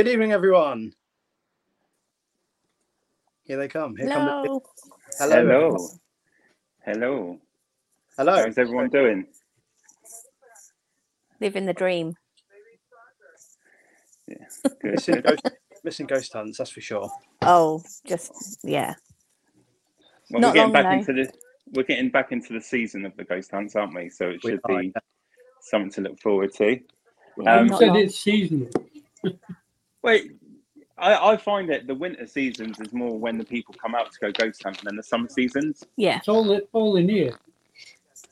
Good evening, everyone. Here they come. Here come the, Hello. hello. Hello. Hello. Hello. How's everyone doing? Living the dream. Good. Missing ghost, missing ghost hunts, that's for sure. Oh, just yeah. Well, Not we're getting long back though. into the we're getting back into the season of the ghost hunts, aren't we? So it We should are, be something to look forward to. Yeah, Um, You said it's seasonal. Wait, I, I find that the winter seasons is more when the people come out to go ghost hunting than the summer seasons. Yeah, It's all in, all in here.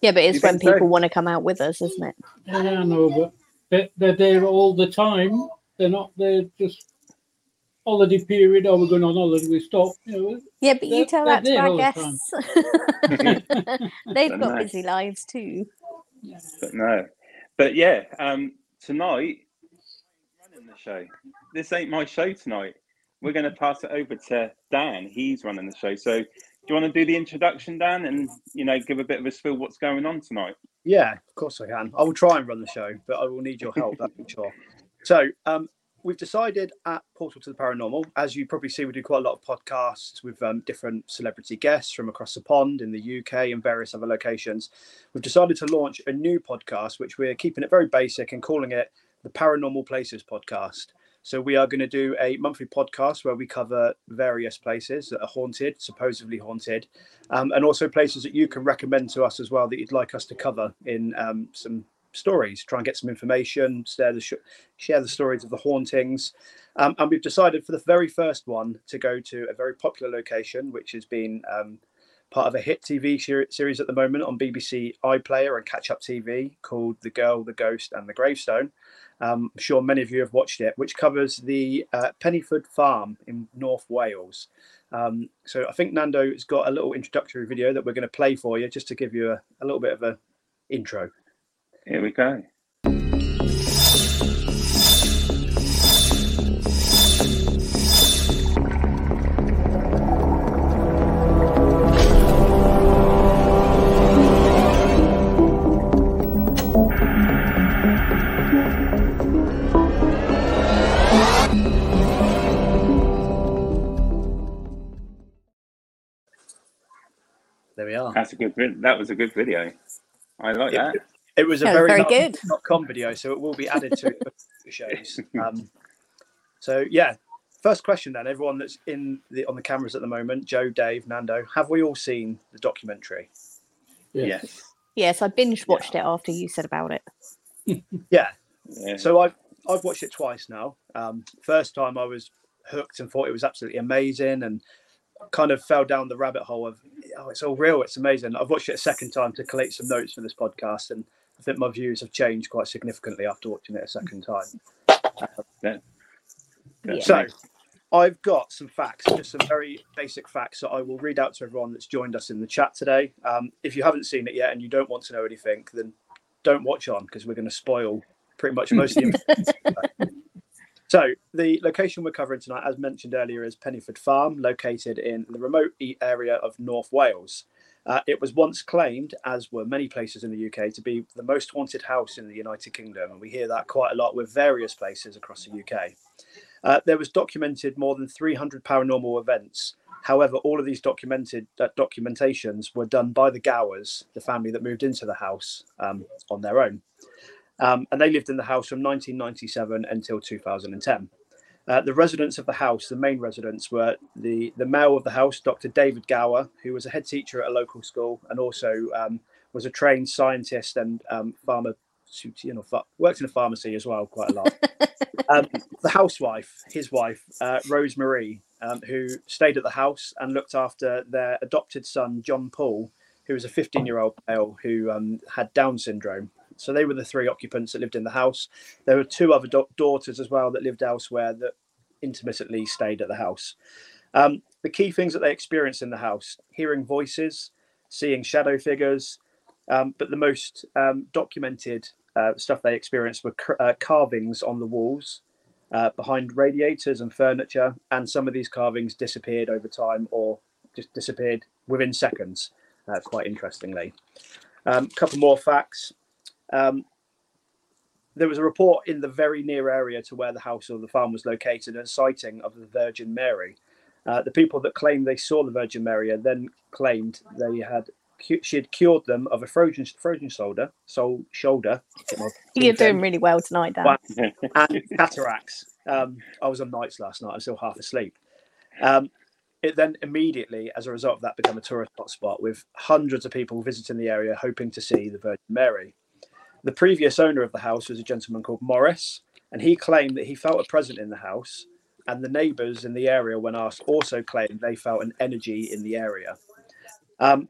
yeah, but it's You when think so? people want to come out with us, isn't it? Yeah, I know, but they're, they're there all the time. They're not there just holiday period. Oh, we're going on holiday. We stop. You know, Yeah, but you tell that to there our all the guests. They've got know. busy lives too. But no. But yeah, um, tonight running the show. This ain't my show tonight. We're going to pass it over to Dan. He's running the show. So, do you want to do the introduction, Dan, and you know, give a bit of a spill what's going on tonight? Yeah, of course I can. I will try and run the show, but I will need your help, that's for sure. So, um, we've decided at Portal to the Paranormal, as you probably see, we do quite a lot of podcasts with um, different celebrity guests from across the pond in the UK and various other locations. We've decided to launch a new podcast, which we're keeping it very basic and calling it the Paranormal Places Podcast. So, we are going to do a monthly podcast where we cover various places that are haunted, supposedly haunted, um, and also places that you can recommend to us as well that you'd like us to cover in um, some stories. Try and get some information, share the sh- share the stories of the hauntings, um, and we've decided for the very first one to go to a very popular location, which has been um, part of a hit TV series at the moment on BBC iPlayer and Catch Up TV called "The Girl, the Ghost, and the Gravestone." Um, I'm sure many of you have watched it, which covers the uh, Penyffordd Farm in North Wales. Um, so I think Nando has got a little introductory video that we're going to play for you, just to give you a, a little bit of a intro. Here we go. There we are. That's a good. vid- That was a good video. I like Yeah. that. It was a That was very, very not- good. dot com video, so it will be added to the shows. Um, so yeah, first question then. Everyone that's in the on the cameras at the moment, Jo, Dave, Nando, have we all seen the documentary? Yeah. Yes. Yes, I binge watched it after you said about it. Yeah. Yeah. So I've I've watched it twice now. Um, first time I was hooked and thought it was absolutely amazing, and kind of fell down the rabbit hole of oh, it's all real, it's amazing. I've watched it a second time to collate some notes for this podcast, and I think my views have changed quite significantly after watching it a second time. Yeah. So, I've got some facts, just some very basic facts that I will read out to everyone that's joined us in the chat today. Um, if you haven't seen it yet and you don't want to know anything, then don't watch on because we're going to spoil pretty much most of the information. So, the location we're covering tonight, as mentioned earlier, is Penyffordd Farm, located in the remote area of North Wales. Uh, it was once claimed, as were many places in the UK, to be the most haunted house in the United Kingdom, and we hear that quite a lot with various places across the UK. Uh, there was documented more than 300 paranormal events. However, all of these documented uh, documentations were done by the Gowers, the family that moved into the house um, on their own, um, and they lived in the house from 1997 until 2010. Uh, the residents of the house, the main residents, were the, the male of the house, Dr. David Gower, who was a head teacher at a local school and also um, was a trained scientist and um, farmer, you know, worked in a pharmacy as well quite a lot. um, the housewife, his wife, uh, Rose Marie, um, who stayed at the house and looked after their adopted son, John Paul, who was a 15 year old male who um, had Down syndrome. So they were the three occupants that lived in the house. There were two other da- daughters as well that lived elsewhere that intermittently stayed at the house. Um, the key things that they experienced in the house hearing voices, seeing shadow figures, um, but the most um, documented uh, stuff they experienced were uh, carvings on the walls. Uh, behind radiators and furniture, and some of these carvings disappeared over time or just disappeared within seconds, quite interestingly. A um, couple more facts. Um, there was a report in the very near area to where the house or the farm was located, a sighting of the Virgin Mary. Uh, the people that claimed they saw the Virgin Mary then claimed they had she had cured them of a frozen frozen shoulder, soul shoulder. You're doing really well tonight, Dan. and cataracts. Um, I was on nights last night. I'm still half asleep. Um, it then immediately, as a result of that, became a tourist hotspot with hundreds of people visiting the area hoping to see the Virgin Mary. The previous owner of the house was a gentleman called Morris, and he claimed that he felt a presence in the house. And the neighbours in the area, when asked, also claimed they felt an energy in the area. Um,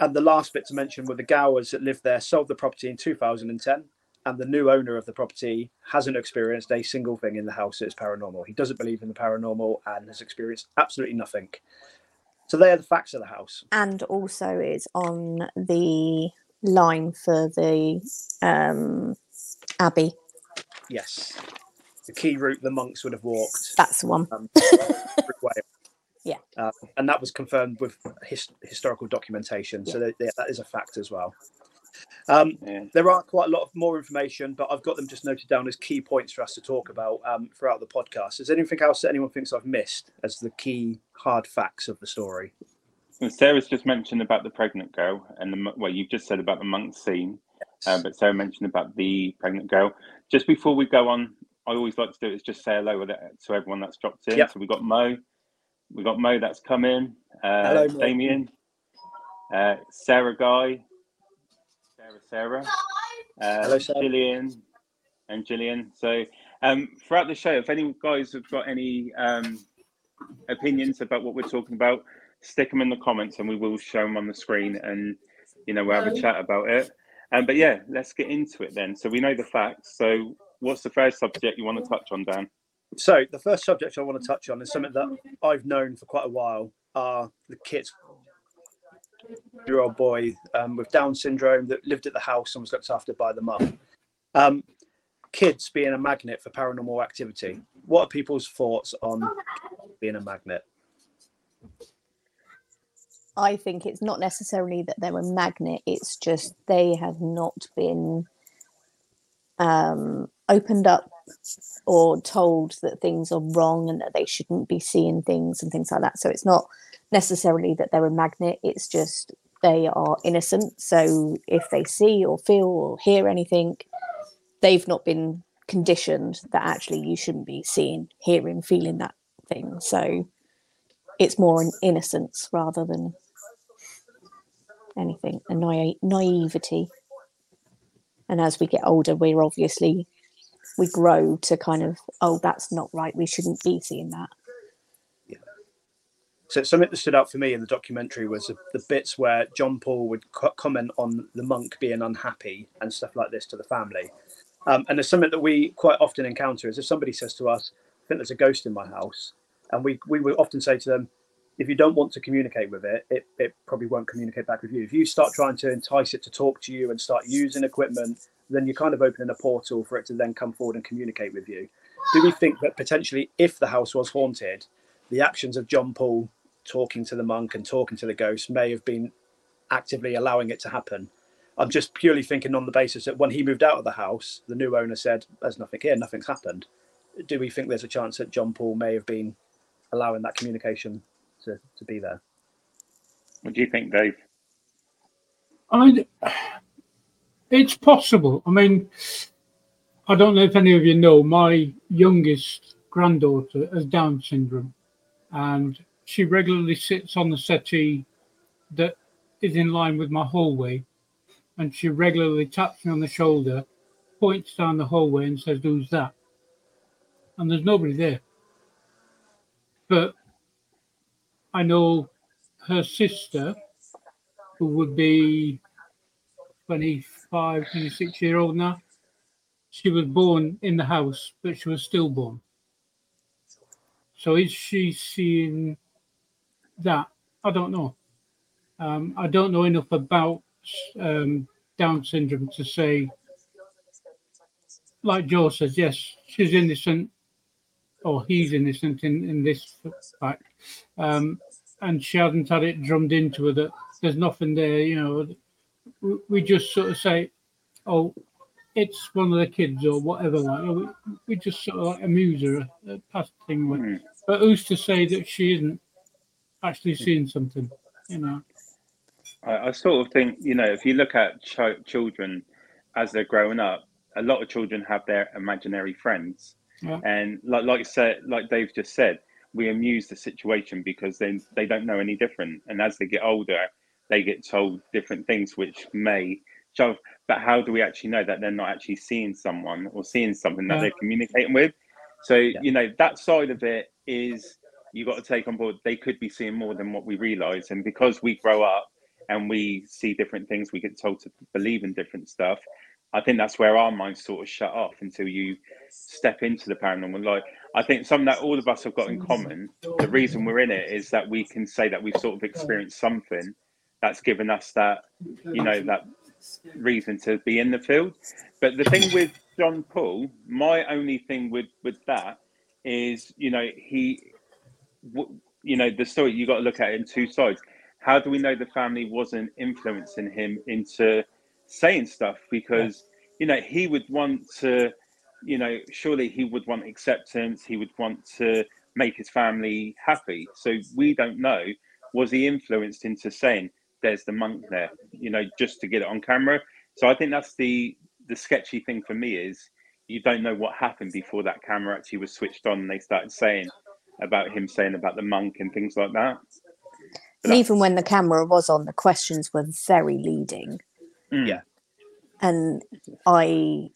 and the last bit to mention were the Gowers that lived there sold the property in 2010, and the new owner of the property hasn't experienced a single thing in the house that's paranormal. He doesn't believe in the paranormal and has experienced absolutely nothing. So they are the facts of the house. And also is on the line for the um, abbey. Yes, the key route the monks would have walked. That's the one. Um, Yeah. Uh, and that was confirmed with his, historical documentation. So that, that is a fact as well. Um, Yeah. There are quite a lot of more information, but I've got them just noted down as key points for us to talk about um, throughout the podcast. Is there anything else that anyone thinks I've missed as the key hard facts of the story? And Sarah's just mentioned about the pregnant girl, and the well, you've just said about the monk scene, uh, but Sarah mentioned about the pregnant girl. Just before we go on, I always like to do is just say hello with it to everyone that's dropped in. Yep. So we got Mo, we got Mo that's come in, uh, Hello, Mo. Damien, uh, Sarah Guy, Sarah Sarah, uh, Hello, Sarah. Gillian, and Gillian. So um, throughout the show, if any guys have got any um, opinions about what we're talking about, stick them in the comments and we will show them on the screen and you know we'll have a chat about it. Um, but yeah, let's get into it then. So we know the facts. So what's the first subject you want to touch on, Dan? So the first subject I want to touch on is something that I've known for quite a while. Are the kids year old boy um, with Down syndrome that lived at the house and was looked after by the mum. Um, kids being a magnet for paranormal activity. What are people's thoughts on being a magnet? I think it's not necessarily that they're a magnet, it's just they have not been um, opened up or told that things are wrong and that they shouldn't be seeing things and things like that. So it's not necessarily that they're a magnet, it's just they are innocent. So if they see or feel or hear anything, they've not been conditioned that actually you shouldn't be seeing, hearing, feeling that thing. So it's more an innocence rather than anything, a naive, naivety. And as we get older, we're obviously we grow to kind of oh that's not right we shouldn't be seeing that So something that stood out for me in the documentary was the, the bits where John Paul would co- comment on the monk being unhappy and stuff like this to the family. Um, and there's something that we quite often encounter is if somebody says to us, "I think there's a ghost in my house," and we we will often say to them, "If you don't want to communicate with it, it it probably won't communicate back with you. If you start trying to entice it to talk to you and start using equipment, then you're kind of opening a portal for it to then come forward and communicate with you." Do we think that potentially, if the house was haunted, the actions of John Paul talking to the monk and talking to the ghost may have been actively allowing it to happen. I'm just purely thinking on the basis that when he moved out of the house, the new owner said, There's nothing here, nothing's happened. Do we think there's a chance that John Paul may have been allowing that communication to, to be there? What do you think, Dave? I, mean, it's possible. I mean, I don't know if any of you know, my youngest granddaughter has Down syndrome, and she regularly sits on the settee that is in line with my hallway, and she regularly taps me on the shoulder, points down the hallway, and says, "Who's that?" And there's nobody there. But I know her sister, who would be 25, 26 year old now, she was born in the house, but she was stillborn. So is she seeing that? I don't know. Um, I don't know enough about um, Down syndrome to say, like Jo says, yes, she's innocent, or he's innocent in, in this fact. Um, and she hasn't had it drummed into her that there's nothing there, you know. We, just sort of say, oh, it's one of the kids or whatever. Like we, we just sort of like amuse her, a past thing. With. Mm. But who's to say that she isn't actually seeing something? You know. I, I sort of think, you know, if you look at ch- children as they're growing up, a lot of children have their imaginary friends, Yeah. and like like said, like Dave just said, we amuse the situation because they they don't know any different, and as they get older, they get told different things which may show. But how do we actually know that they're not actually seeing someone or seeing something that Yeah. they're communicating with? So you know that side of it is you've got to take on board. They could be seeing more than what we realize, and because we grow up and we see different things, we get told to believe in different stuff. I think that's where our minds sort of shut off until you step into the paranormal. Like I think something that all of us have got in common. The reason we're in it is that we can say that we've sort of experienced something that's given us that, you know, that reason to be in the field. But the thing with John Paul, my only thing with with that is, you know, he, you know, the story you got to look at it in two sides. How do we know the family wasn't influencing him into saying stuff? Because you know he would want to, you know, surely he would want acceptance. He would want to make his family happy. So we don't know. Was he influenced into saying, "There's the monk there," you know, just to get it on camera? So I think that's the the sketchy thing for me is you don't know what happened before that camera actually was switched on and they started saying about him saying about the monk and things like that. And even when the camera was on, the questions were very leading. Mm. Yeah. And I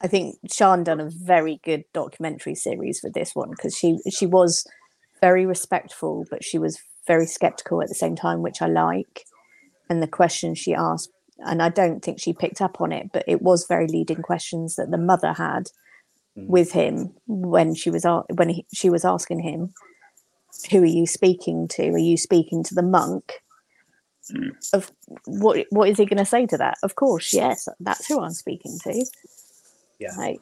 I think Sean done a very good documentary series for this one because she she was very respectful, but she was very skeptical at the same time, which I like. And the questions she asked, and I don't think she picked up on it, but it was very leading questions that the mother had Mm. with him when she was when he, she was asking him, "Who are you speaking to? Are you speaking to the monk?" Mm. Of what what is he going to say to that? Of course, yes, that's who I'm speaking to. Yeah. Like,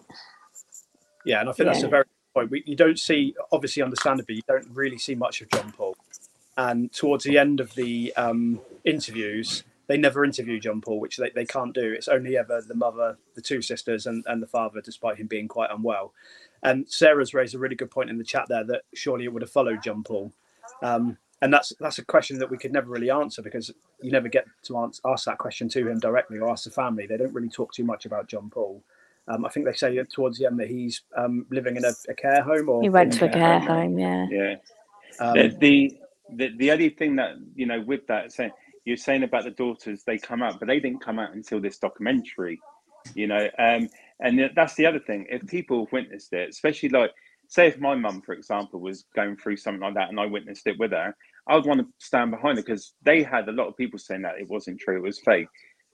Yeah, and I think that's a very good point. We, you don't see, obviously, understandably, you don't really see much of John Paul. And towards the end of the um, interviews, they never interview John Paul, which they, they can't do. It's only ever the mother, the two sisters, and, and the father, despite him being quite unwell. And Sarah's raised a really good point in the chat there that surely it would have followed John Paul. Um, and that's that's a question that we could never really answer because you never get to answer, ask that question to him directly or ask the family. They don't really talk too much about John Paul. Um, I think they say towards the end that he's um, living in a, a care home or he went to a Yeah. care home, yeah. Yeah. um, the, the the the only thing that you know with that saying you're saying about the daughters they come out but they didn't come out until this documentary you know um and that's the other thing if people have witnessed it especially like say if my mum for example was going through something like that and i witnessed it with her i would want to stand behind her because they had a lot of people saying that it wasn't true it was fake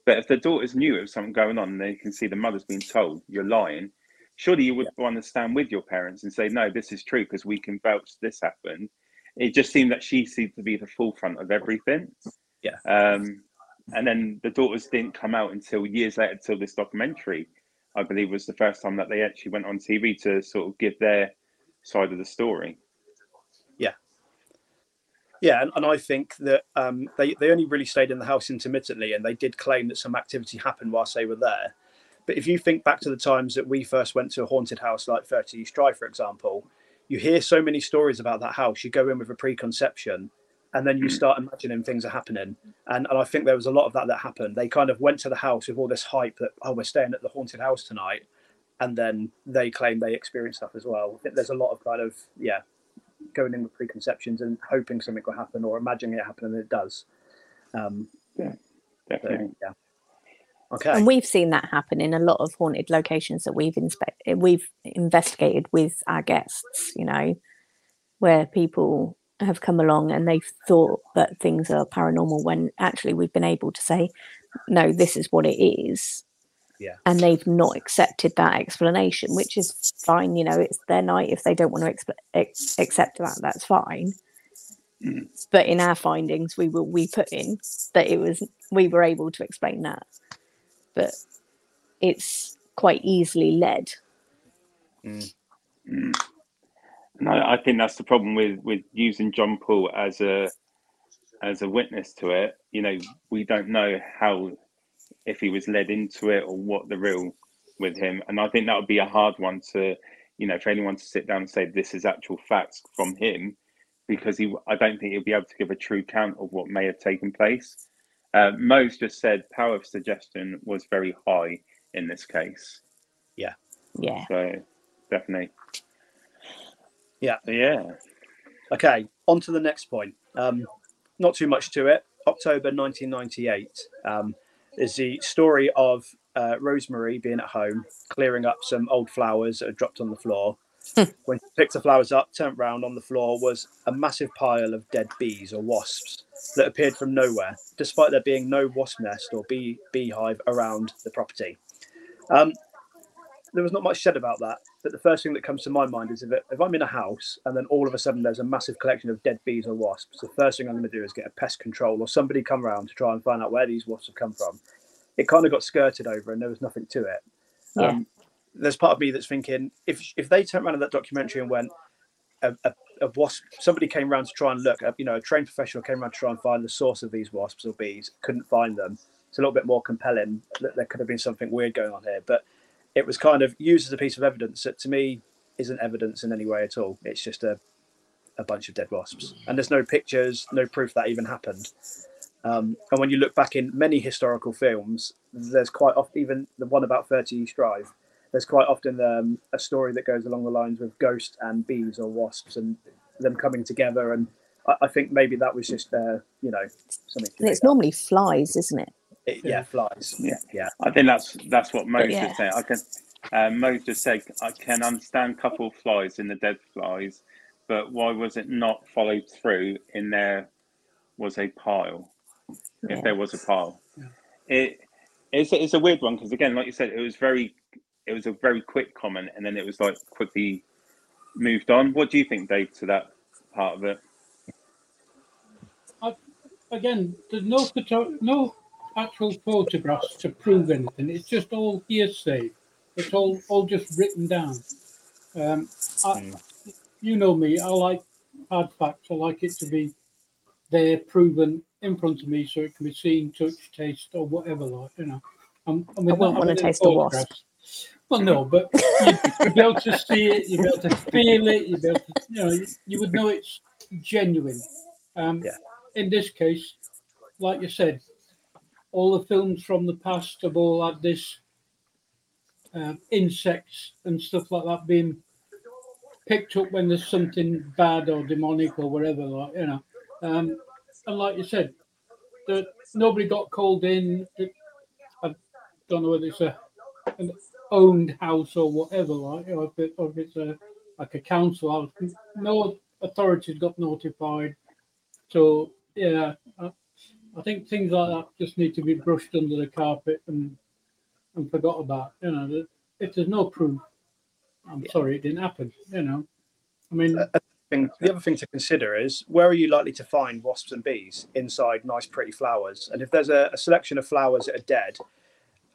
but if the daughters knew it was something going on and they can see the mother's being told you're lying surely you would want to stand with your parents and say no this is true because we can vouch this happened it just seemed that she seemed to be the forefront of everything. Yeah. Um, and then the daughters didn't come out until years later, till this documentary, I believe, was the first time that they actually went on TV to sort of give their side of the story. Yeah, and, and I think that um, they they only really stayed in the house intermittently, and they did claim that some activity happened whilst they were there. But if you think back to the times that we first went to a haunted house like 30 East Drive, for example, you hear so many stories about that house. You go in with a preconception, and then you start imagining things are happening. And, and I think there was a lot of that that happened. They kind of went to the house with all this hype that oh, we're staying at the haunted house tonight, and then they claim they experienced stuff as well. There's a lot of kind of yeah, going in with preconceptions and hoping something will happen or imagining it happen and it does. Um, so, Definitely. yeah. Okay. And we've seen that happen in a lot of haunted locations that we've inspected, we've investigated with our guests. You know, where people have come along and they've thought that things are paranormal when actually we've been able to say, no, this is what it is. Yeah. And they've not accepted that explanation, which is fine. You know, it's their night. If they don't want to exp- ex- accept that, that's fine. Mm. But in our findings, we will we put in that it was we were able to explain that, but it's quite easily led. Mm. Mm. And I, I think that's the problem with with using John Paul as a as a witness to it. You know, we don't know how if he was led into it or what the real with him, and I think that would be a hard one to, you know, for anyone to sit down and say this is actual facts from him, because he, I don't think he'll be able to give a true count of what may have taken place. Uh, Mo's just said power of suggestion was very high in this case, Yeah. Yeah. So definitely, Yeah. yeah. Okay, on to the next point. Um, not too much to it. October 1998 um, is the story of uh, Rosemary being at home, clearing up some old flowers that had dropped on the floor. when she picked the flowers up, turned round on the floor was a massive pile of dead bees or wasps that appeared from nowhere, despite there being no wasp nest or bee beehive around the property. Um, there was not much said about that, but the first thing that comes to my mind is if, it, if I'm in a house and then all of a sudden there's a massive collection of dead bees or wasps, the first thing I'm going to do is get a pest control or somebody come around to try and find out where these wasps have come from. It kind of got skirted over and there was nothing to it. Yeah. Um, there's part of me that's thinking if if they turned around in that documentary and went, a, a, a wasp, somebody came around to try and look, you know, a trained professional came around to try and find the source of these wasps or bees, couldn't find them. It's a little bit more compelling that there could have been something weird going on here, but it was kind of used as a piece of evidence that to me isn't evidence in any way at all. It's just a, a bunch of dead wasps. And there's no pictures, no proof that even happened. Um, and when you look back in many historical films, there's quite often, even the one about 30 East Drive, there's quite often um, a story that goes along the lines with ghosts and bees or wasps and them coming together. And I, I think maybe that was just, uh, you know, something. It's normally flies, isn't it? It- yeah, flies. Yeah. yeah. I think that's that's what Mo yeah. just said. I can uh, Mo just said I can understand couple flies in the dead flies, but why was it not followed through in there was a pile? Yeah. If there was a pile, it it's it's a weird one because again, like you said, it was very it was a very quick comment and then it was like quickly moved on. What do you think, Dave, to that part of it? Again, there's no photo, no actual photographs to prove anything. It's just all hearsay. It's all all just written down. Um, I, you know me. I like hard facts. I like it to be there, proven in front of me, so it can be seen, touched, taste, or whatever. Like you know, I'm, I'm I wouldn't wanna taste a wasp. Well, no, but you, you'd be able to see it, you'd be able to feel it, you'd be able to, you know, you, you would know it's genuine. Um, Yeah. In this case, like you said, all the films from the past have all had this uh, insects and stuff like that being picked up when there's something bad or demonic or whatever, like you know. Um, and like you said, that nobody got called in. That, I don't know whether it's a an owned house or whatever, like, or if, it, if it's a like a council house. No authorities got notified. So yeah, I, I think things like that just need to be brushed under the carpet and and forgot about. You know, if there's no proof, I'm sorry, it didn't happen. You know, I mean, thing, the other thing to consider is where are you likely to find wasps and bees inside nice, pretty flowers? And if there's a, a selection of flowers that are dead,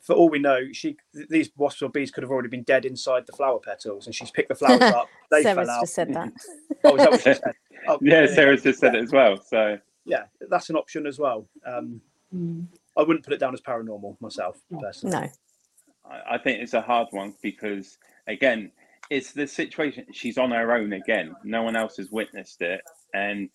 for all we know, she th- these wasps or bees could have already been dead inside the flower petals, and she's picked the flowers up. They Sarah's fell out. just said that. Oh, is that what she said? Oh, Yeah, Sarah's just said it as well. So Yeah, that's an option as well. Um, mm, I wouldn't put it down as paranormal myself, personally. No. I, I think it's a hard one because again, it's the situation. She's on her own again. No one else has witnessed it, and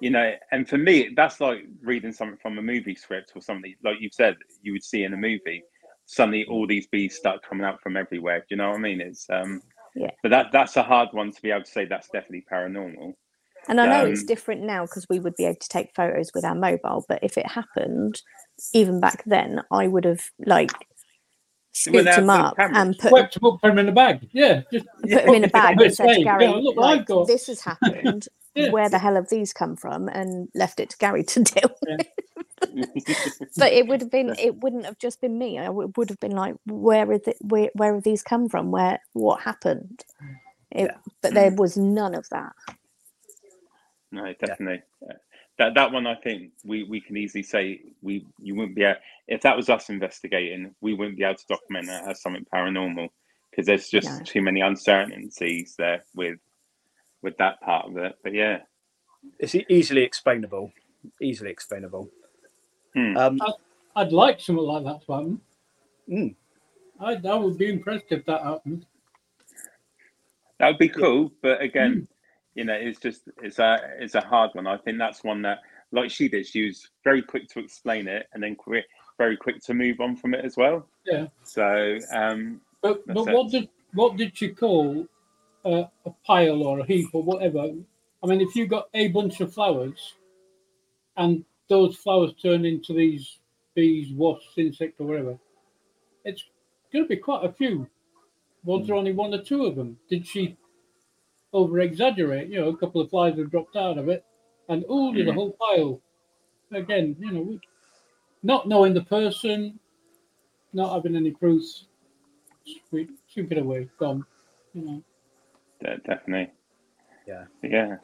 you know, and for me, that's like reading something from a movie script or something like you've said you would see in a movie. suddenly all these bees start coming out from everywhere. Do you know what I mean? It's um, Yeah. But that that's a hard one to be able to say that's definitely paranormal. And I know it's Um, different now because we would be able to take photos with our mobile, but if it happened, even back then, I would have like scooped had him the up cameras. and put Swept him up, put him in a bag. Yeah, just put him in a bag and said to yeah, Gary, look what like, I've got. "This has happened. Yeah. Where the hell have these come from?" And left it to Gary to deal. Yeah. But it would have been, it wouldn't have just been me. I w- would have been like, "Where is it? Where, where have these come from? Where? What happened?" It, Yeah. But there was none of that. No, definitely. Uh, That that one, I think we, we can easily say we you wouldn't be able, if that was us investigating, we wouldn't be able to document that as something paranormal because there's just No. too many uncertainties there with with that part of it. But yeah, It's easily explainable. Easily explainable. Hmm. Um, I'd like something like that to happen. Mm. I, I would be impressed if that happened. that would be cool. But again, you know, it's just it's a it's a hard one. I think that's one that, like she did, she was very quick to explain it and then quick, very quick to move on from it as well. Yeah. So um, But but what did what did you call uh, a pile or a heap or whatever? I mean, if you got a bunch of flowers, and those flowers turn into these bees, wasps, insect, or whatever, it's going to be quite a few. Was there only one or two of them? Did she over exaggerate? You know, a couple of flies have dropped out of it, and oh, there's a Mhm. whole pile. Again, you know, not knowing the person, not having any proofs, sweep, sweep it away, gone. You know. de- definitely, Yeah. yeah.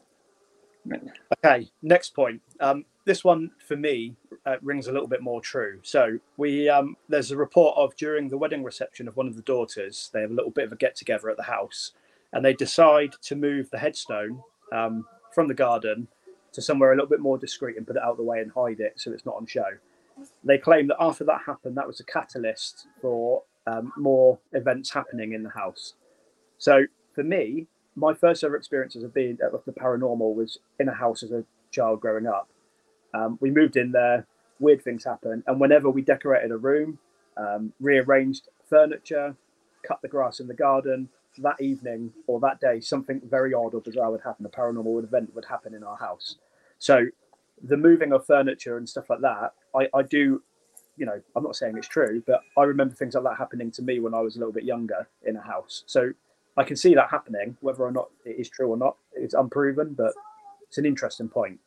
Okay, next point. Um, this one for me uh, rings a little bit more true. So we um, there's a report of during the wedding reception of one of the daughters, they have a little bit of a get together at the house, and they decide to move the headstone um, from the garden to somewhere a little bit more discreet and put it out of the way and hide it so it's not on show. They claim that after that happened, that was a catalyst for um, more events happening in the house. So for me, my first ever experiences of being of the paranormal was in a house as a child growing up. Um, we moved in there, weird things happened, and whenever we decorated a room, um, rearranged furniture, cut the grass in the garden, that evening or that day, something very odd or bizarre would happen. A paranormal event would happen in our house. So the moving of furniture and stuff like that, I, I do, you know, I'm not saying it's true, but I remember things like that happening to me when I was a little bit younger in a house. So I can see that happening, whether or not it is true or not. It's unproven, but it's an interesting point.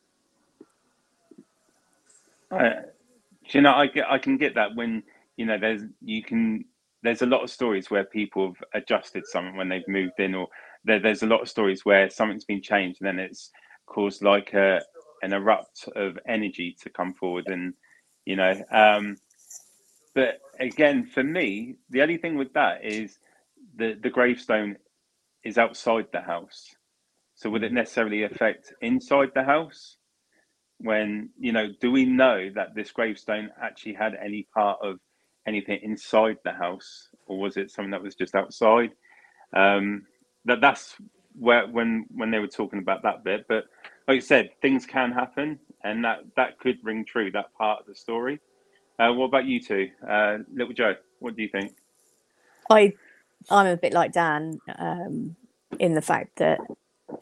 I, you know, I I can get that when you know there's you can there's a lot of stories where people have adjusted something when they've moved in, or there, there's a lot of stories where something's been changed and then it's caused like a an erupt of energy to come forward, and you know, um, but again, for me, the only thing with that is the the gravestone is outside the house. So would it necessarily affect inside the house? when you know do we know that this gravestone actually had any part of anything inside the house or was it something that was just outside? Um that that's where when when they were talking about that bit but like you said things can happen and that that could ring true that part of the story. Uh, what about you two? Uh little Jo what do you think? I I'm a bit like Dan um, in the fact that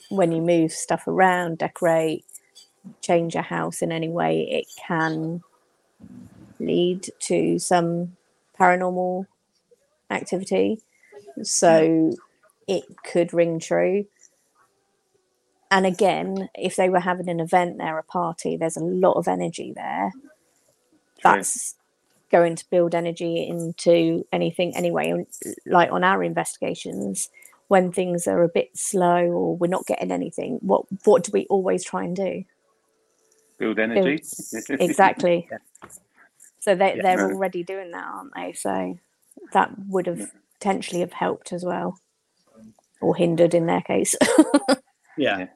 when you move stuff around, decorate, change a house in any way, it can lead to some paranormal activity. So it could ring true. And again, if they were having an event there, a party, there's a lot of energy there. That's going to build energy into anything anyway. Like on our investigations, when things are a bit slow or we're not getting anything, what what do we always try and do? build energy Exactly. So they Yeah. they're already doing that, aren't they? So that would have potentially have helped as well, or hindered in their case. Yeah. Yeah.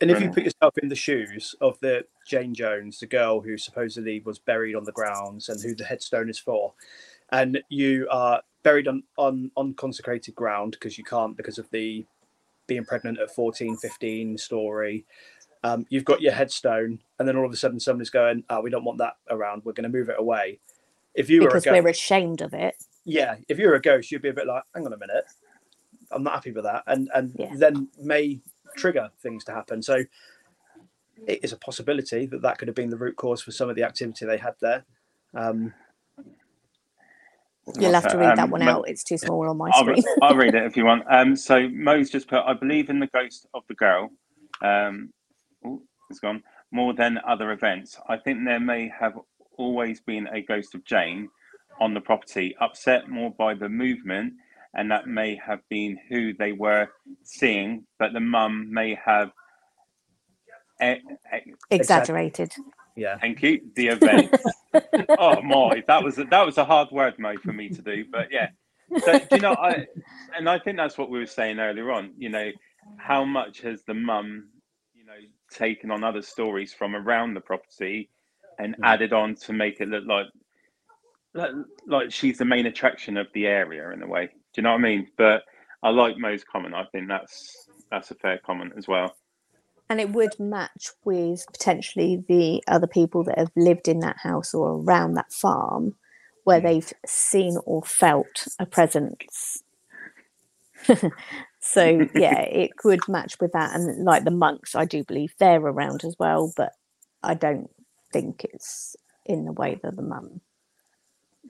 And if you put yourself in the shoes of the Jane Jones, the girl who supposedly was buried on the grounds and who the headstone is for, and you are buried on, on unconsecrated ground because you can't because of the being pregnant at 14, 15 story. Um, you've got your headstone, and then all of a sudden somebody's going, oh, we don't want that around. We're going to move it away. if you were a because ghost, we're ashamed of it. yeah, if you're a ghost, you'd be a bit like, hang on a minute, I'm not happy with that, and and Yeah. then may trigger things to happen. So it is a possibility that that could have been the root cause for some of the activity they had there. Um, You'll have to read that Um, one Mo- out. It's too small on my I'll, re- screen. I'll read it if you want. Um, so Mo's just put, I believe in the ghost of the girl. Um, it's gone. More than other events. I think there may have always been a ghost of Jane on the property, upset more by the movement, and that may have been who they were seeing, but the mum may have. E- e- Exaggerated. yeah, Thank you. The event. oh my, that was a, that was a hard word, Mo, for me to do. But yeah, so, do you know, I and I think that's what we were saying earlier on. You know, how much has the mum, you know, taken on other stories from around the property and Mm. added on to make it look like, like like she's the main attraction of the area in a way. Do you know what I mean? But I like Mo's comment. I think that's that's a fair comment as well. And it would match with potentially the other people that have lived in that house or around that farm where Mm. they've seen or felt a presence. so, yeah, it could match with that. And like the monks, I do believe they're around as well, but I don't think it's in the way that the mum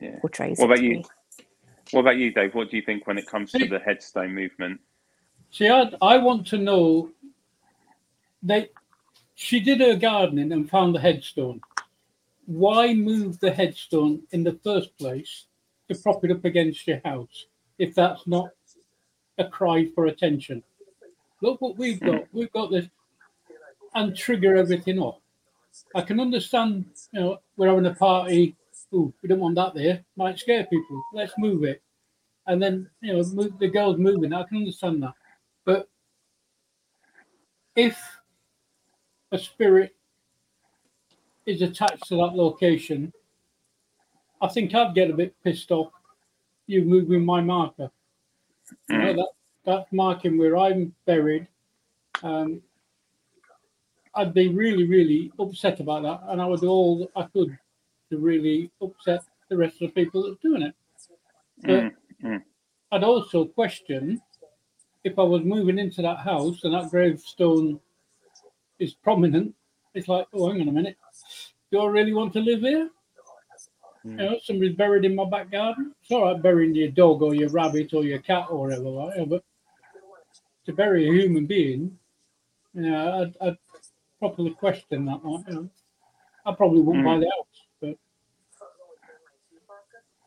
Yeah. portrays What about to you? be. What about you, Dave? What do you think when it comes to the headstone movement? See, I, I want to know. They, she did her gardening and found the headstone. Why move the headstone in the first place to prop it up against your house if that's not a cry for attention? Look what we've got. We've got this, and trigger everything off. I can understand. You know, we're having a party. Ooh, we don't want that there. Might scare people. Let's move it. And then you know, move, the girl's moving. I can understand that. But if a spirit is attached to that location, I think I'd get a bit pissed off. You moving my marker. You know, that that's marking where I'm buried. Um, I'd be really, really upset about that, and I would do all I could to really upset the rest of the people that are doing it. But Mm, I'd also question if I was moving into that house and that gravestone is prominent. It's like, oh, hang on a minute. Do I really want to live here? Mm. You know, somebody's buried in my back garden. It's all right burying your dog or your rabbit or your cat or whatever, like that, but to bury a human being, you know, I'd, I'd properly question that. Like, you know. I probably wouldn't mm. buy the house, but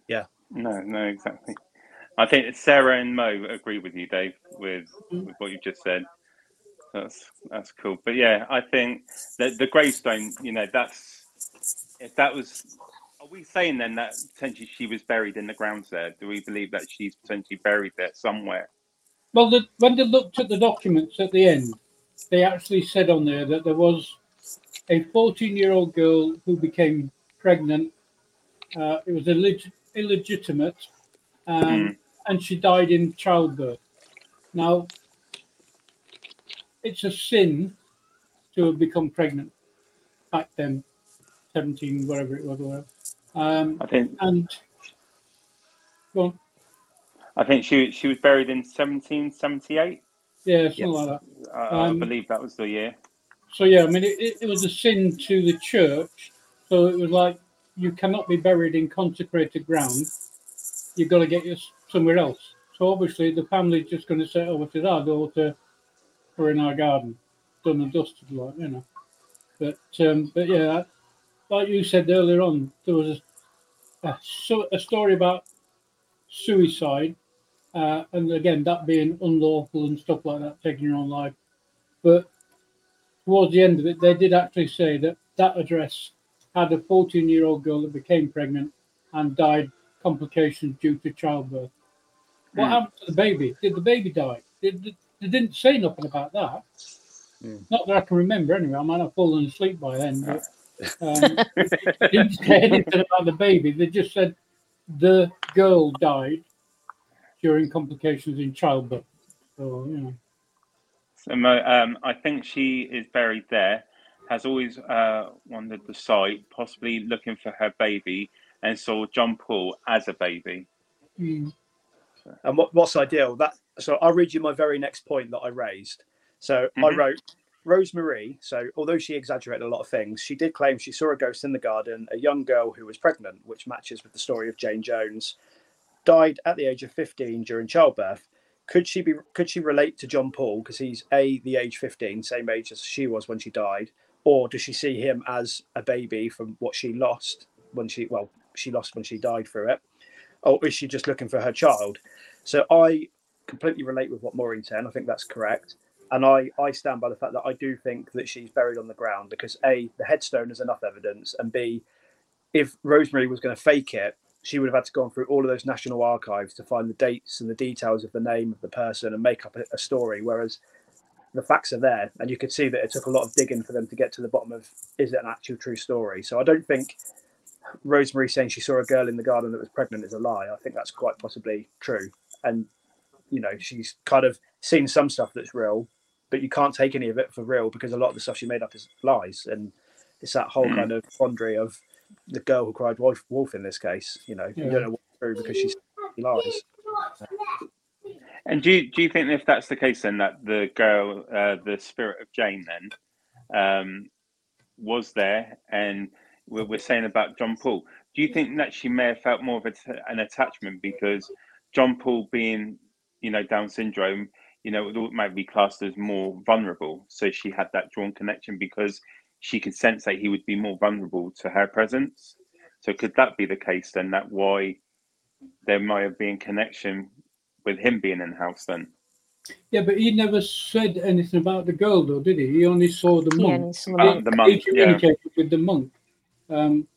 yeah, No, no, exactly. I think Sarah and Mo agree with you, Dave, with, mm. with what you've just said. That's that's cool. But yeah, I think that the gravestone, you know, that's if that was. Are we saying then that potentially she was buried in the grounds there? Do we believe that she's potentially buried there somewhere? Well, the, when they looked at the documents at the end, they actually said on there that there was a 14 year old girl who became pregnant. Uh, it was illeg- illegitimate, um, Mm. and she died in childbirth. Now, it's a sin to have become pregnant back then, 17, whatever it was. Whatever. Um, I think and go on. I think she she was buried in 1778. yeah, something Yes. like that. I, Um, I believe that was the year. So yeah, I mean, it, it, it was a sin to the church. So it was like you cannot be buried in consecrated ground. You've got to get you somewhere else. So obviously the family's just going to say, "Oh, it is our daughter. We're in our garden, done and dusted, like you know." But um, but yeah, like you said earlier on, there was a, a, so- a story about suicide, uh, and again that being unlawful and stuff like that, taking your own life. But towards the end of it, they did actually say that that address had a 14 year old girl that became pregnant and died complications due to childbirth. What Hmm. happened to the baby? Did the baby die? Did, did- they didn't say nothing about that. Hmm. Not that I can remember anyway. I might have fallen asleep by then. But, um, they didn't say anything about the baby. They just said the girl died during complications in childbirth. So, you know. So, um, I think she is buried there. Has always uh, wandered the site, possibly looking for her baby, and saw John Paul as a baby. Mm. And what, what's ideal? That so I'll read you my very next point that I raised. So I Mhm. wrote Rosemary. So although she exaggerated a lot of things, she did claim she saw a ghost in the garden, a young girl who was pregnant, which matches with the story of Jane Jones, died at the age of 15 during childbirth. Could she be? Could she relate to John Paul because he's a the age 15, same age as she was when she died, or does she see him as a baby from what she lost when she well she lost when she died through it, or is she just looking for her child? So I completely relate with what Maureen said. I think that's correct. And I, I stand by the fact that I do think that she's buried on the ground because A, the headstone is enough evidence, and B, if Rosemary was going to fake it, she would have had to go through all of those national archives to find the dates and the details of the name of the person and make up a, a story. Whereas the facts are there, and you could see that it took a lot of digging for them to get to the bottom of is it an actual true story. So I don't think Rosemary saying she saw a girl in the garden that was pregnant is a lie. I think that's quite possibly true. And you know, she's kind of seen some stuff that's real, but you can't take any of it for real because a lot of the stuff she made up is lies. And it's that whole Mm. kind of quandary of the girl who cried wolf, wolf in this case. You know, you don't know what's true because she's lies. And do you, do you think if that's the case, then that the girl, uh, the spirit of Jane, then um, was there, and we're, we're saying about John Paul? Do you think that she may have felt more of a t- an attachment because John Paul, being you know Down syndrome, you know it might be classed as more vulnerable, so she had that drawn connection because she could sense that he would be more vulnerable to her presence. So could that be the case then? That why there might have been connection with him being in the house then. Yeah, but he never said anything about the girl, though, did he? He only saw the monk. only saw the Uh, monk. he monk, yeah. communicated with the monk. Um,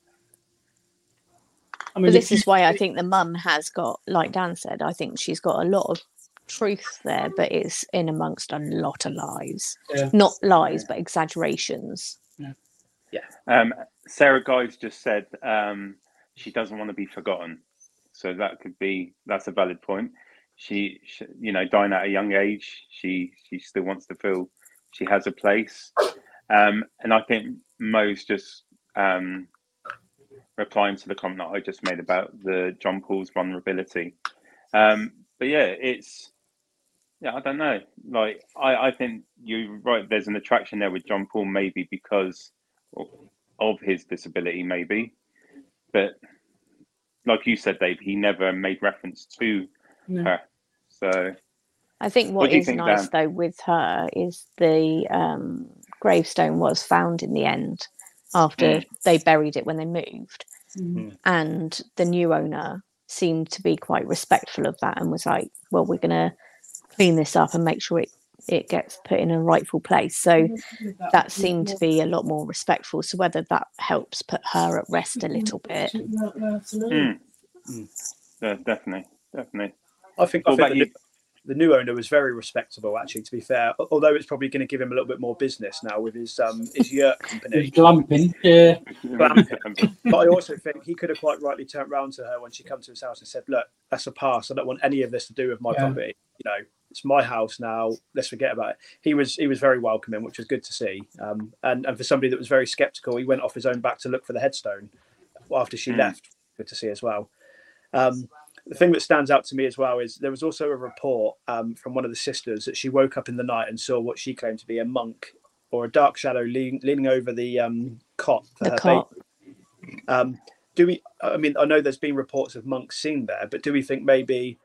I mean, But this is why I think the mum has got, like Dan said, I think she's got a lot of truth there, but it's in amongst a lot of lies. Yeah. Not lies, but exaggerations. Yeah. Um, Sarah Guys just said um, she doesn't want to be forgotten, so that could be that's a valid point. She, she, you know, dying at a young age, she she still wants to feel she has a place, um, and I think Mo's just um, replying to the comment that I just made about the John Paul's vulnerability. Um, but yeah, it's yeah, I don't know. Like I, I think you're right. There's an attraction there with John Paul, maybe because of his disability, maybe. But like you said, Dave, he never made reference to No. her. So I think What what do you think, nice Dan? though with her is the um, gravestone was found in the end after Mm. they buried it when they moved, Mm. and the new owner seemed to be quite respectful of that and was like, "Well, we're gonna clean this up and make sure it it gets put in a rightful place." So that seemed to be a lot more respectful. So whether that helps put her at rest a little bit, mm. Mm. Yeah, definitely, definitely. I think, I think the, new, the new owner was very respectable, actually. To be fair, although it's probably going to give him a little bit more business now with his um his yurt company. He's glamping. Yeah. but I also think he could have quite rightly turned round to her when she come to his house and said, "Look, that's a pass. I don't want any of this to do with my Yeah. property. You know, it's my house now. Let's forget about it." He was he was very welcoming, which was good to see. Um, and and for somebody that was very sceptical, he went off his own back to look for the headstone after she Mm. left. Good to see as well. Um, the thing that stands out to me as well is there was also a report um, from one of the sisters that she woke up in the night and saw what she claimed to be a monk or a dark shadow lean, leaning over the um, cot for the her cot. baby. Um, do we? I mean, I know there's been reports of monks seen there, but do we think maybe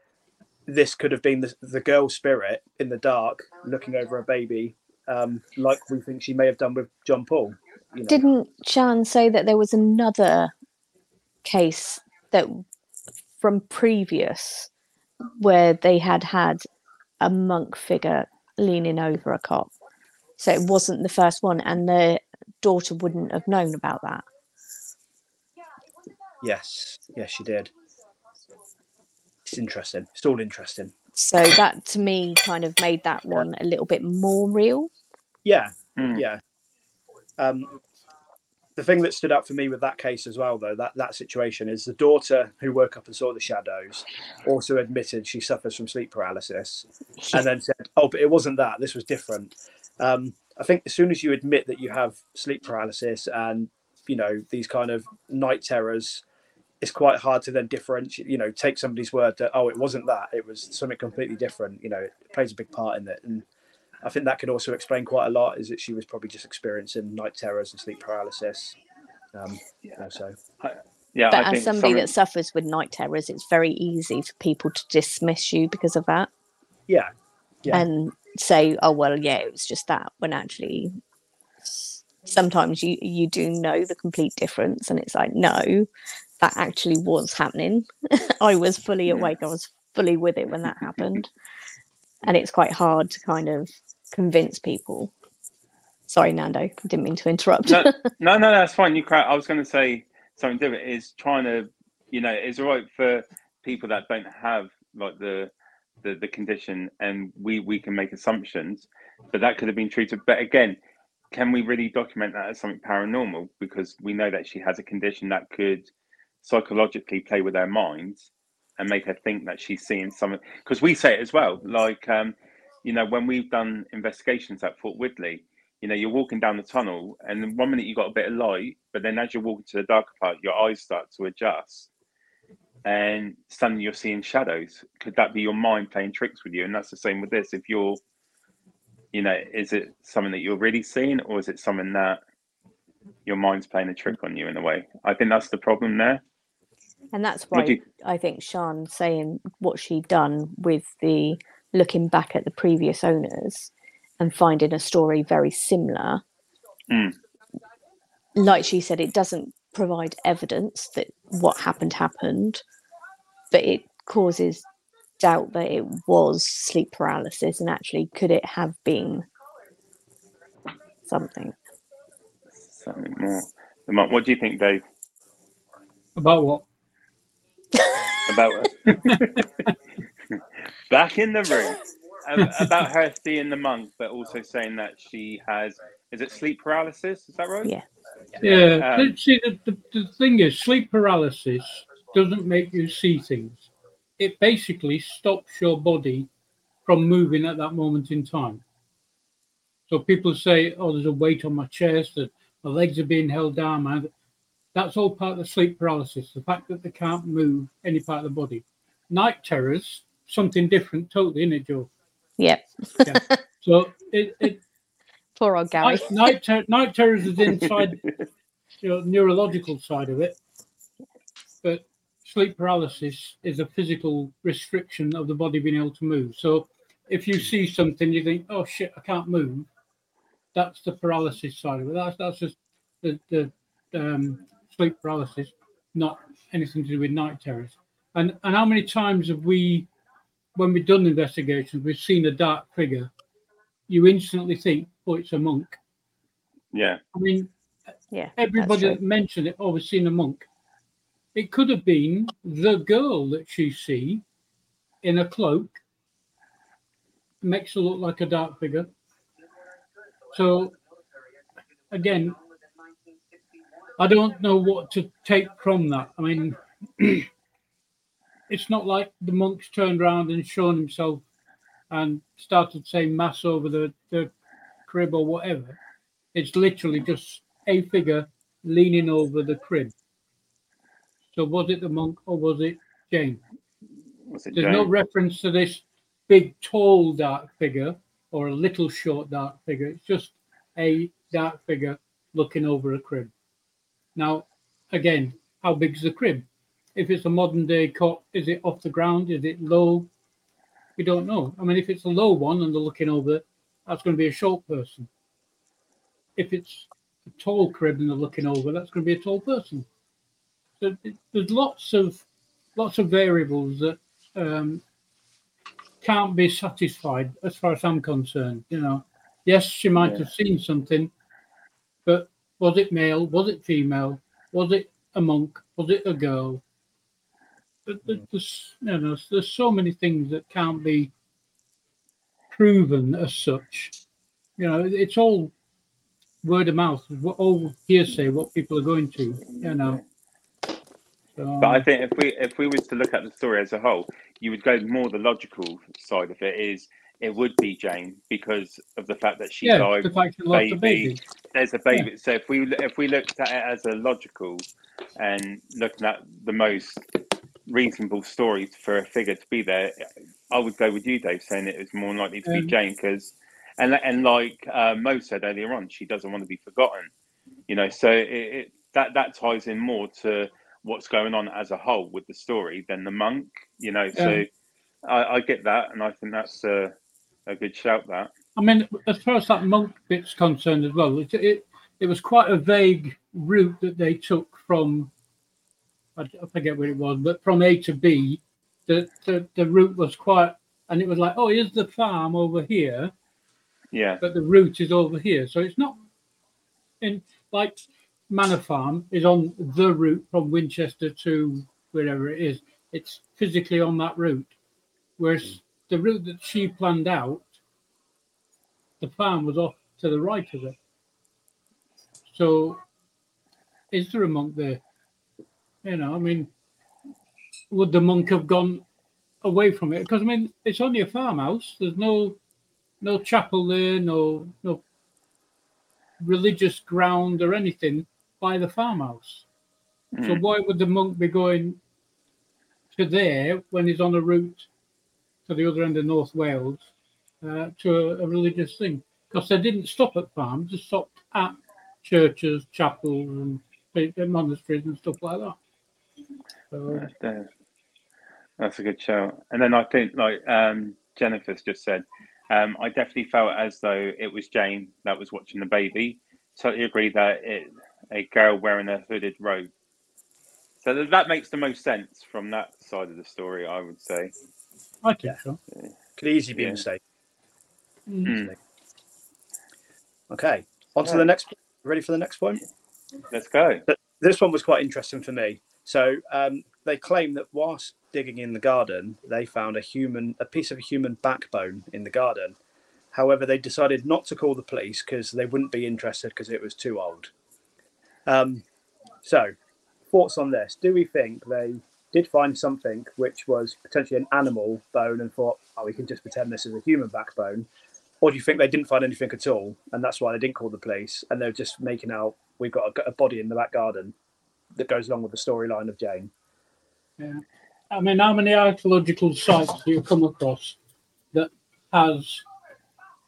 this could have been the, the girl spirit in the dark looking over a baby, um, like we think she may have done with John Paul? You know? Didn't Chan say that there was another case that from previous where they had had a monk figure leaning over a cop? So it wasn't the first one, and the daughter wouldn't have known about that. Yes, yes, she did. It's interesting. It's all interesting. So that to me kind of made that one a little bit more real. Yeah, Mm. yeah. Um, the thing that stood out for me with that case as well, though, that that situation is the daughter who woke up and saw the shadows also admitted she suffers from sleep paralysis, and then said, "Oh, but it wasn't that. This was different." Um, I think as soon as you admit that you have sleep paralysis and you know these kind of night terrors, it's quite hard to then differentiate. You know, take somebody's word that oh, it wasn't that; it was something completely different. You know, it plays a big part in it, and I think that could also explain quite a lot. Is that she was probably just experiencing night terrors and sleep paralysis. Um, yeah. So. Yeah, but I as think somebody some- that suffers with night terrors, it's very easy for people to dismiss you because of that Yeah, Yeah. and say, "Oh well, yeah, it was just that." When actually, sometimes you you do know the complete difference, and it's like, no, that actually was happening. I was fully awake. I was fully with it when that happened, and it's quite hard to kind of convince people. Sorry, Nando, I didn't mean to interrupt. no, no, no, that's fine. You. I was going to say something different. Is trying to, you know, it's all right for people that don't have like the the, the condition, and we we can make assumptions, but that could have been treated. But again, can we really document that as something paranormal? Because we know that she has a condition that could psychologically play with their minds and make her think that she's seeing something. Because we say it as well, like um, you know, when we've done investigations at Fort Widley you know, you're walking down the tunnel, and one minute you've got a bit of light, but then as you're walking to the darker part, your eyes start to adjust, and suddenly you're seeing shadows. Could that be your mind playing tricks with you? And that's the same with this. If you're, you know, is it something that you're really seeing, or is it something that your mind's playing a trick on you in a way? I think that's the problem there. And that's why you- I think Sean saying what she'd done with the looking back at the previous owners and finding a story very similar. Mm. Like she said, it doesn't provide evidence that what happened happened, but it causes doubt that it was sleep paralysis and actually could it have been something? Something more. What do you think, Dave? About what? About back in the room about her seeing the monk, but also saying that she has is it sleep paralysis? Is that right? Yeah. Yeah. Um, see, the, the, the thing is, sleep paralysis doesn't make you see things. It basically stops your body from moving at that moment in time. So people say, "Oh, there's a weight on my chest, that my legs are being held down." Man, that's all part of the sleep paralysis. The fact that they can't move any part of the body. Night terrors, something different, totally, isn't it, Jo? Yep. So it, it Poor old Gary. night, night, ter- night terrors is inside you know, neurological side of it, but sleep paralysis is a physical restriction of the body being able to move. So if you see something, you think, "Oh shit, I can't move." That's the paralysis side of it. That's that's just the the um, sleep paralysis, not anything to do with night terrors. And and how many times have we, when we've done investigations, we've seen a dark figure, you instantly think, "Oh, it's a monk." Yeah. I mean, Yeah. everybody that mentioned it, oh, we've seen a monk. It could have been the girl that she see in a cloak. Makes her look like a dark figure. So again, I don't know what to take from that. I mean, it's not like the monk's turned around and shown himself and started saying mass over the, the crib or whatever. It's literally just a figure leaning over the crib. So was it the monk or was it Jane? Was it There's no reference to this big, tall, dark figure or a little, short, dark figure. It's just a dark figure looking over a crib. Now, again, how big's the crib? If it's a modern day cot, is it off the ground? Is it low? We don't know. I mean, if it's a low one and they're looking over, that's going to be a short person. If it's a tall crib and they're looking over, that's going to be a tall person. So there's lots of lots of variables that um, can't be satisfied as far as I'm concerned. You know, yes, she might Yeah. have seen something, but was it male? Was it female? Was it a monk? Was it a girl? But mm. There's, you know, there's so many things that can't be proven as such. You know, it's all word of mouth, what- all hearsay, what people are going to. You know. So, But I um, think if we if we was to look at the story as a whole, you would go more the logical side of it is it would be Jane because of the fact that she yeah, died the fact she the baby. baby. there's a baby. So if we if we looked at it as a logical and looking at the most reasonable story for a figure to be there, I would go with you, Dave, saying it is more likely to be Um, Jane because, and and like uh, Mo said earlier on, she doesn't want to be forgotten. You know, so it, it that that ties in more to what's going on as a whole with the story than the monk. You know, so Yeah. I, I get that, and I think that's a, a good shout. That I mean, as far as that monk bit's concerned as well, it, it it was quite a vague route that they took from I, I forget where it was, but from A to B, the, the the route was quite, and it was like, oh, here's the farm over here, yeah, but the route is over here, so it's not in like Manor Farm is on the route from Winchester to wherever it is. It's physically on that route, whereas the route that she planned out, the farm was off to the right of it. So, is there a monk there? You know, I mean, would the monk have gone away from it? Because I mean, it's only a farmhouse. There's no no chapel there, no no religious ground or anything by the farmhouse. So Mm. why would the monk be going to there when he's on a route to the other end of North Wales uh, to a, a religious thing? Because they didn't stop at farms; they stopped at churches, chapels, and uh, monasteries and stuff like that. So, That's, uh, that's a good show. And then I think, like um, Jennifer's just said, um, I definitely felt as though it was Jane that was watching the baby. Totally agree that it a girl wearing a hooded robe. So that, that makes the most sense from that side of the story, I would say. I think Yeah. so. Could easily be Yeah. a mistake. Mm. Okay, on to Yeah. the next. Ready for the next point? Let's go. This one was quite interesting for me. So um, they claim that whilst digging in the garden, they found a human, a piece of a human backbone in the garden. However, they decided not to call the police because they wouldn't be interested because it was too old. Um, so, thoughts on this? Do we think they did find something which was potentially an animal bone and thought, oh, we can just pretend this is a human backbone? Or do you think they didn't find anything at all and that's why they didn't call the police and they're just making out we've got a, a body in the back garden that goes along with the storyline of Jane? Yeah. I mean, how many archaeological sites do you come across that has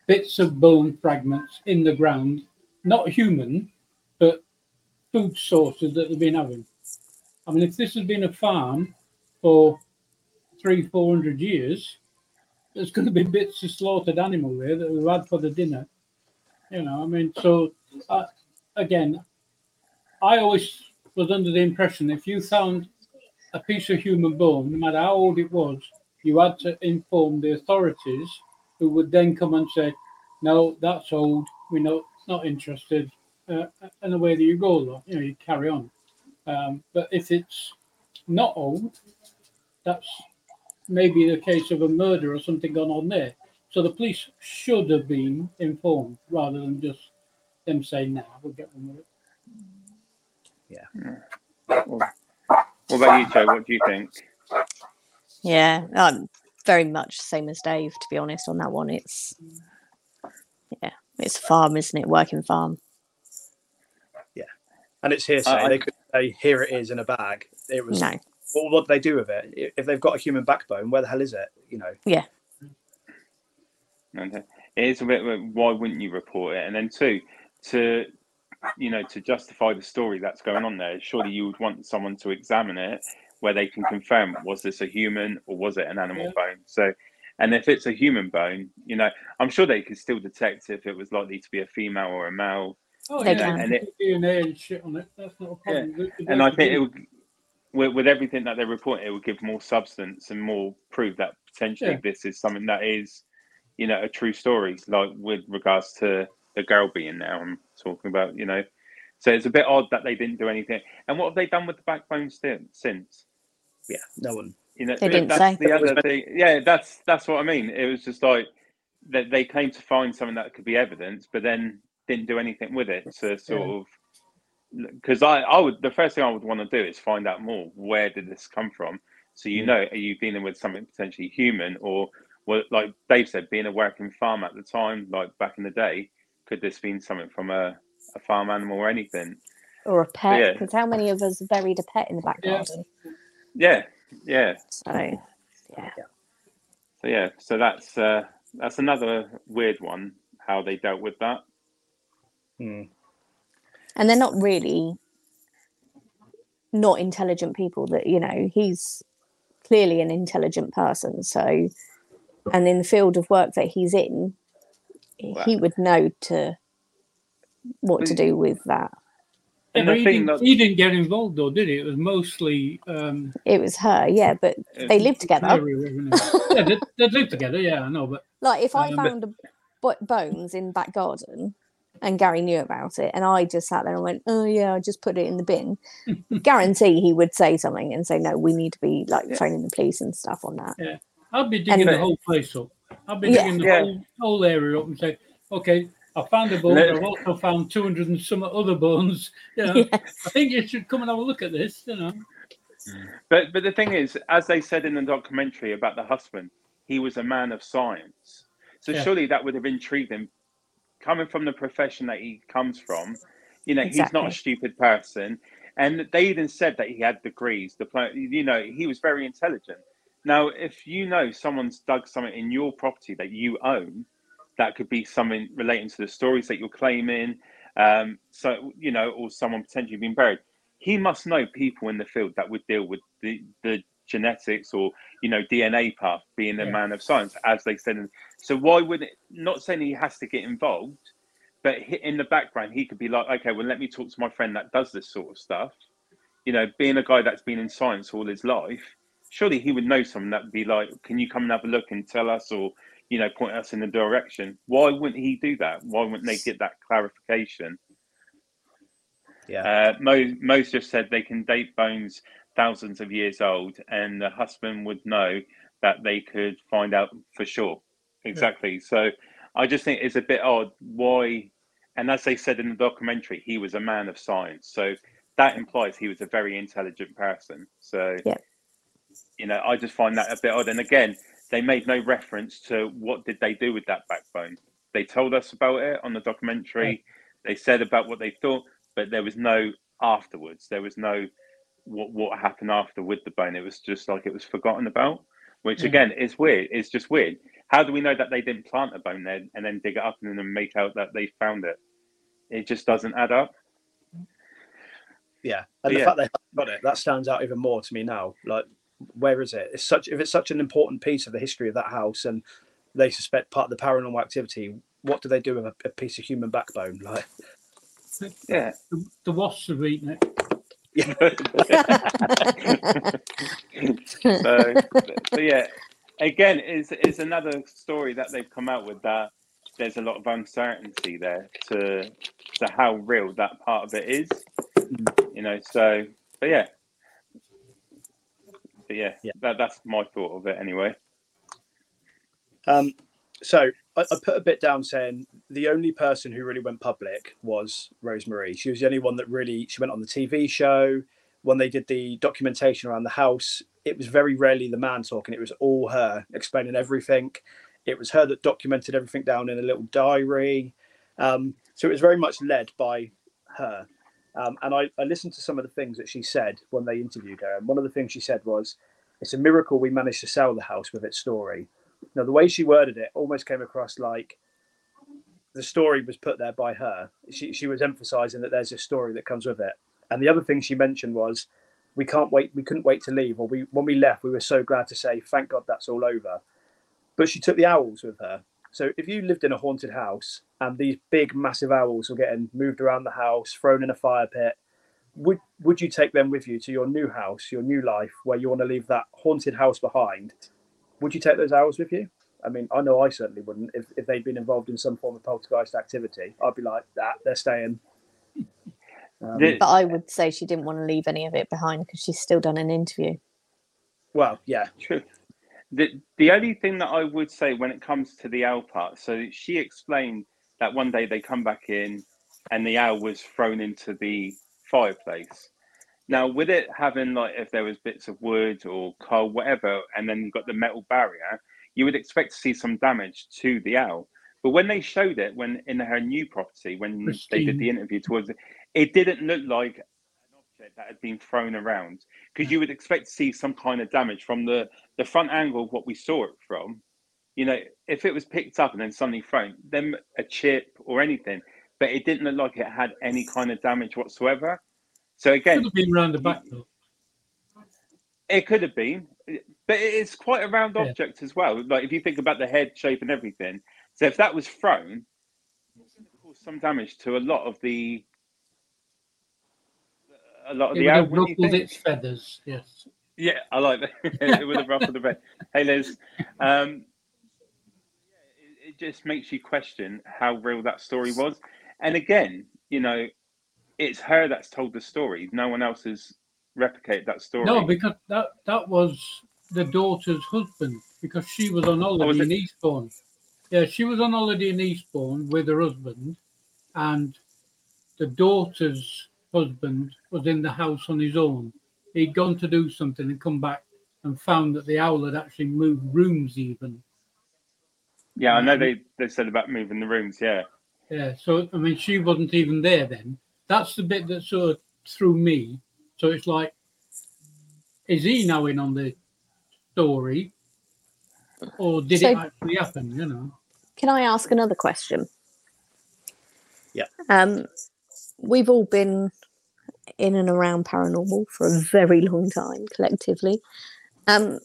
bits of bone fragments in the ground, not human, but food sources that they've been having? I mean, if this has been a farm for three, four hundred years, there's going to be bits of slaughtered animal there that we've had for the dinner. You know, I mean, so uh, again, I always was under the impression if you found a piece of human bone, no matter how old it was, you had to inform the authorities, who would then come and say, "No, that's old. We're not not interested," uh, and away that you go. You know, you carry on. Um, but if it's not old, that's maybe the case of a murder or something gone on there. So the police should have been informed rather than just them saying, "Nah, we'll get on with it." Yeah. What about you, Jo? What do you think? Yeah, I'm very much same as Dave. To be honest, on that one, it's yeah, it's a farm, isn't it? Working farm. And it's hearsay. I- I- they could say, here it is in a bag. It was, No, well, what do they do with it? If they've got a human backbone, where the hell is it? You know, Yeah. Okay. It is a bit. Why wouldn't you report it? And then two, to you know, to justify the story that's going on there, surely you would want someone to examine it, where they can confirm was this a human or was it an animal Yeah. bone. So, and if it's a human bone, you know, I'm sure they could still detect if it was likely to be a female or a male. Oh, They yeah, can. and it, DNA and shit on it. That's not a problem. They- they And I think it would, with, with everything that they report, it would give more substance and more proof that potentially Yeah. this is something that is, you know, a true story. Like with regards to the girl being there, I'm talking about, you know. So it's a bit odd that they didn't do anything. And what have they done with the backbone sti- since? yeah, no one. You know, They didn't that's say. the other thing. Yeah, that's that's what I mean. It was just like they, they claimed to find something that could be evidence, but then didn't do anything with it to sort Yeah. of. Because I, I would the first thing I would want to do is find out more. Where did this come from? So you Mm. know, are you dealing with something potentially human, or well, like Dave said, being a working farm at the time, like back in the day, could this been something from a, a farm animal or anything? Or a pet, Yeah. because how many of us buried a pet in the back Yeah. garden? Yeah, yeah. So, yeah. So yeah, so that's uh, that's another weird one. How they dealt with that. Hmm. And they're not really not intelligent people that, you know, he's clearly an intelligent person. So, and in the field of work that he's in, he would know to what to do with that. And but he, didn't, that- he didn't get involved though, did he? It was mostly um, It was her, yeah, but they live together. Mary, wasn't it? yeah, they, they lived together. Yeah, I know, but Like if I Um, but- found a bo- bones in back garden and Gary knew about it, and I just sat there and went, "Oh yeah, I just put it in the bin," guarantee he would say something and say, "No, we need to be like Yeah. phoning the police and stuff on that." Yeah, I'd be digging And- the whole place up. I'd be Yeah. digging the Yeah. whole whole area up and say, okay, I found a bone. I've also found two hundred and some other bones. You know, Yeah. I think you should come and have a look at this. You know, But but the thing is, as they said in the documentary about the husband, he was a man of science. So Yeah. surely that would have intrigued him, coming from the profession that he comes from. You know, he's not a stupid person, and they even said that he had degrees. The you know, he was very intelligent. Now, if you know someone's dug something in your property that you own, that could be something relating to the stories that you're claiming. Um, so you know, or someone potentially being buried he must know people in the field that would deal with the, the genetics or you know DNA path being a Yeah. man of science as they said so why would it not saying he has to get involved but in the background he could be like okay well let me talk to my friend that does this sort of stuff you know being a guy that's been in science all his life surely he would know someone that would be like can you come and have a look and tell us or you know point us in the direction why wouldn't he do that why wouldn't they get that clarification Yeah. uh, Mo, Mo's just said they can date bones thousands of years old, and the husband would know that they could find out for sure. Exactly. So I just think it's a bit odd why, and as they said in the documentary, he was a man of science. So that implies he was a very intelligent person. So, Yeah. you know, I just find that a bit odd. And again, they made no reference to what did they do with that backbone. They told us about it on the documentary. They said about what they thought, but there was no afterwards. There was no what what happened after with the bone. It was just like it was forgotten about, which Yeah. again is weird. It's just weird. How do we know that they didn't plant a bone there and then dig it up and then make out that they found it? It just doesn't add up. Yeah, and the Yeah. fact they got it that stands out even more to me now. Like, where is it? It's such if it's such an important piece of the history of that house, and they suspect part of the paranormal activity. What do they do with a, a piece of human backbone? Like, Yeah. the, the wasps have eaten it. So, so yeah, again, is is another story that they've come out with that there's a lot of uncertainty there to to how real that part of it is. You know, so but yeah. But yeah, Yeah. That, that's my thought of it anyway. Um, so I, I put a bit down saying the only person who really went public was Rosemary. She was the only one that really she went on the TV show when they did the documentation around the house. It was very rarely the man talking; it was all her explaining everything. It was her that documented everything down in a little diary. Um, so it was very much led by her. Um, and I, I listened to some of the things that she said when they interviewed her. And one of the things she said was, It's a miracle we managed to sell the house with its story. Now, the way she worded it almost came across like the story was put there by her. She, she was emphasizing that there's a story that comes with it. And the other thing she mentioned was, we can't wait, we couldn't wait to leave. Or we, when we left, we were so glad to say, thank God that's all over. But she took the owls with her. So if you lived in a haunted house and these big, massive owls were getting moved around the house, thrown in a fire pit, would would you take them with you to your new house, your new life, where you want to leave that haunted house behind? Would you take those owls with you? I mean, I know I certainly wouldn't. If, if they'd been involved in some form of poltergeist activity, I'd be like, that, they're staying. Um, The- But I would say she didn't want to leave any of it behind because she's still done an interview. well, yeah, True. The the only thing that I would say when it comes to the owl part, so she explained that one day they come back in and the owl was thrown into the fireplace. Now, with it having like if there was bits of wood or coal, whatever, and then got the metal barrier, you would expect to see some damage to the owl. But when they showed it, when in her new property, when they did the interview towards it, it didn't look like an object that had been thrown around because you would expect to see some kind of damage from the the front angle of what we saw it from. You know, if it was picked up and then suddenly thrown, then a chip or anything, but it didn't look like it had any kind of damage whatsoever. So again, it Could have been round the back though. it could have been, but it's quite a round Yeah. object as well. Like if you think about the head shape and everything. So if that was thrown, it's going to cause some damage to a lot of the a lot of It the would have ruffled its feathers. Yes. Yeah, I like that. it would have ruffled the bed. Hey, Liz. Um, it, it just makes you question how real that story was. And again, you know, it's her that's told the story. No one else has replicated that story. No, because that that was the daughter's husband because she was on holiday Oh, was in? Eastbourne. Yeah, she was on holiday in Eastbourne with her husband, and the daughter's husband was in the house on his own. He'd gone to do something and come back and found that the owl had actually moved rooms even. yeah, I know um, they, they said about moving the rooms. Yeah. Yeah, so I mean, she wasn't even there then. That's the bit that sort of threw me. So it's like, is he now in on the story, or did So- it actually happen? You know, Can I ask another question? Yeah. Um, we've all been in and around paranormal for a very long time collectively. Um,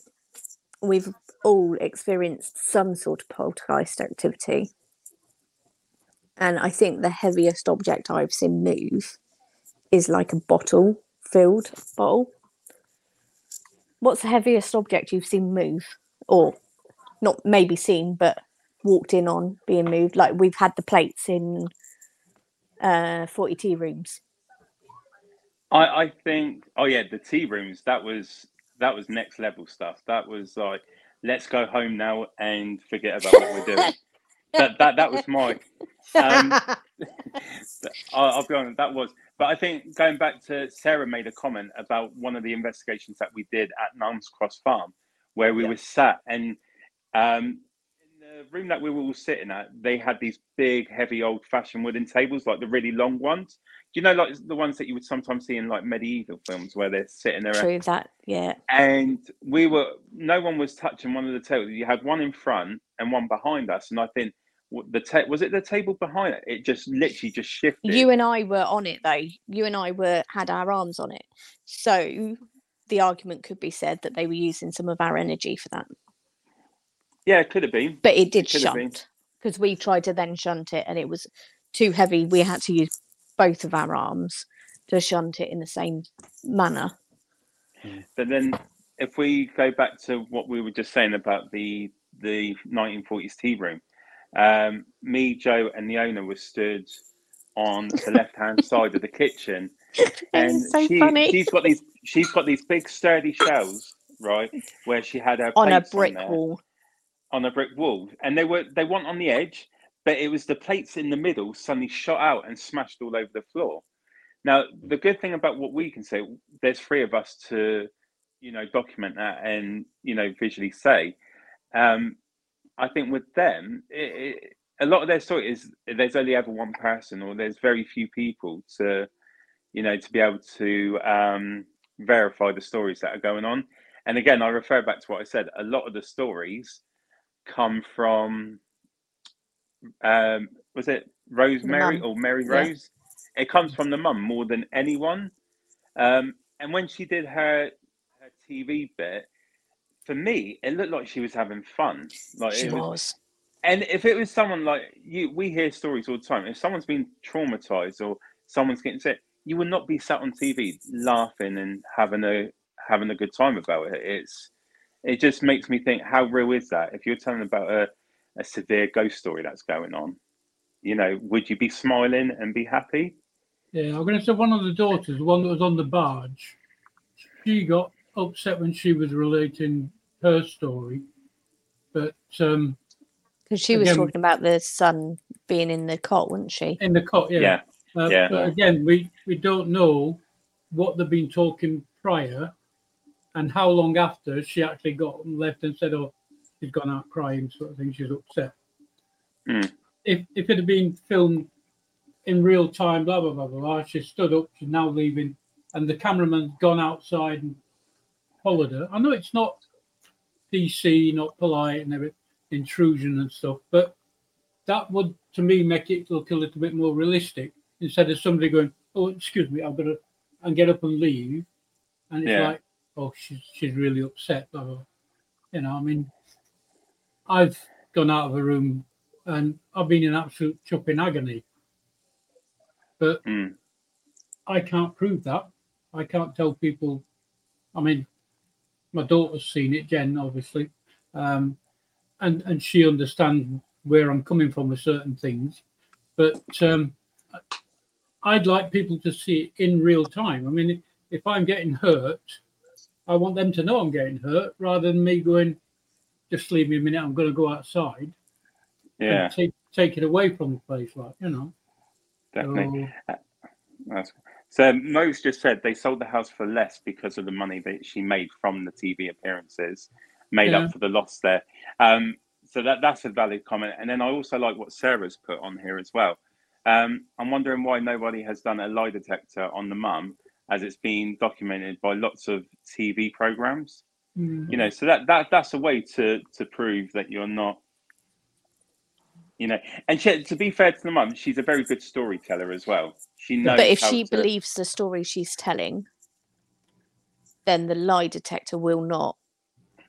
we've all experienced some sort of poltergeist activity. And I think the heaviest object I've seen move is like a bottle filled bottle. What's the heaviest object you've seen move? Or not maybe seen, but walked in on being moved. Like we've had the plates in uh 40 tea rooms. I, I think oh yeah, the tea rooms, that was that was next level stuff. That was like, let's go home now and forget about what we're doing. that that that was my um I'll, I'll be honest, that was. But I think going back to Sarah made a comment about one of the investigations that we did at Nuns Cross Farm, where we Yeah. were sat and um, in the room that we were all sitting at, they had these big, heavy, old-fashioned wooden tables, like the really long ones. Do you know, like the ones that you would sometimes see in like medieval films, where they're sitting there True that, yeah. and we were no one was touching one of the tables you had one in front and one behind us and i think the ta- was it the table behind it it just literally just shifted You and I were on it though. You and I were had our arms on it. So the argument could be said that they were using some of our energy for that. yeah it could have been But it did been. shunt because we tried to then shunt it and it was too heavy. We had to use both of our arms to shunt it in the same manner. but then if we go back to what we were just saying about the the 1940s tea room um me jo and the owner were stood on the left hand side of the kitchen and so she, funny. she's got these she's got these big sturdy shelves right where she had her on a brick there. wall. on a brick wall, and they were they weren't on the edge, but it was the plates in the middle suddenly shot out and smashed all over the floor. Now, the good thing about what we can say, there's three of us to, you know, document that and you know visually say. Um, I think with them, it, it, a lot of their story is there's only ever one person, or there's very few people to, you know, to be able to um, verify the stories that are going on. And again, I refer back to what I said. A lot of the stories come from um was it rosemary or mary Yeah. rose it comes from the mum more than anyone um and when she did her her tv bit for me it looked like she was having fun like She it was, was. and if it was someone like you we hear stories all the time if someone's been traumatized or someone's getting sick you would not be sat on tv laughing and having a having a good time about it it's it just makes me think how real is that if you're telling about a, a severe ghost story that's going on you know would you be smiling and be happy yeah. I'm going to say one of the daughters, the one that was on the barge, she got upset when she was relating her story, but um, Because she was Again- talking about the son being in the cot, wasn't she? in the cot, yeah. yeah Uh, Yeah. But again, we, we don't know what they've been talking prior and how long after she actually got left and said, Oh, she's gone out crying, sort of thing. She's upset. Mm. If if it had been filmed in real time, blah blah blah blah, blah she stood up. She's now leaving, and the cameraman's gone outside and followed her. I know it's not PC, not polite, and everything, intrusion and stuff, but that would to me make it look a little bit more realistic instead of somebody going, "Oh, excuse me, I've got to," and get up and leave, and it's Yeah. like, "Oh, she's she's really upset." You know, I mean, I've gone out of a room and I've been in absolute chopping agony, but Mm. I can't prove that. I can't tell people. I mean, my daughter's seen it, Jen, obviously, um, and and she understands where I'm coming from with certain things. But um, I'd like people to see it in real time. I mean, if I'm getting hurt, I want them to know I'm getting hurt, rather than me going, "Just leave me a minute. I'm going to go outside." Yeah, And take take it away from the place, like you know. definitely. So, That's, so Mo's just said they sold the house for less because of the money that she made from the TV appearances, made Yeah. up for the loss there. Um, so that that's a valid comment. And then I also like what Sarah's put on here as well. Um, I'm wondering why nobody has done a lie detector on the mum, as it's been documented by lots of TV programs. mm, You know, so that that that's a way to to prove that you're not. You know, and she, to be fair to the mum, she's a very good storyteller as well. She knows. but if she to- believes the story she's telling, then the lie detector will not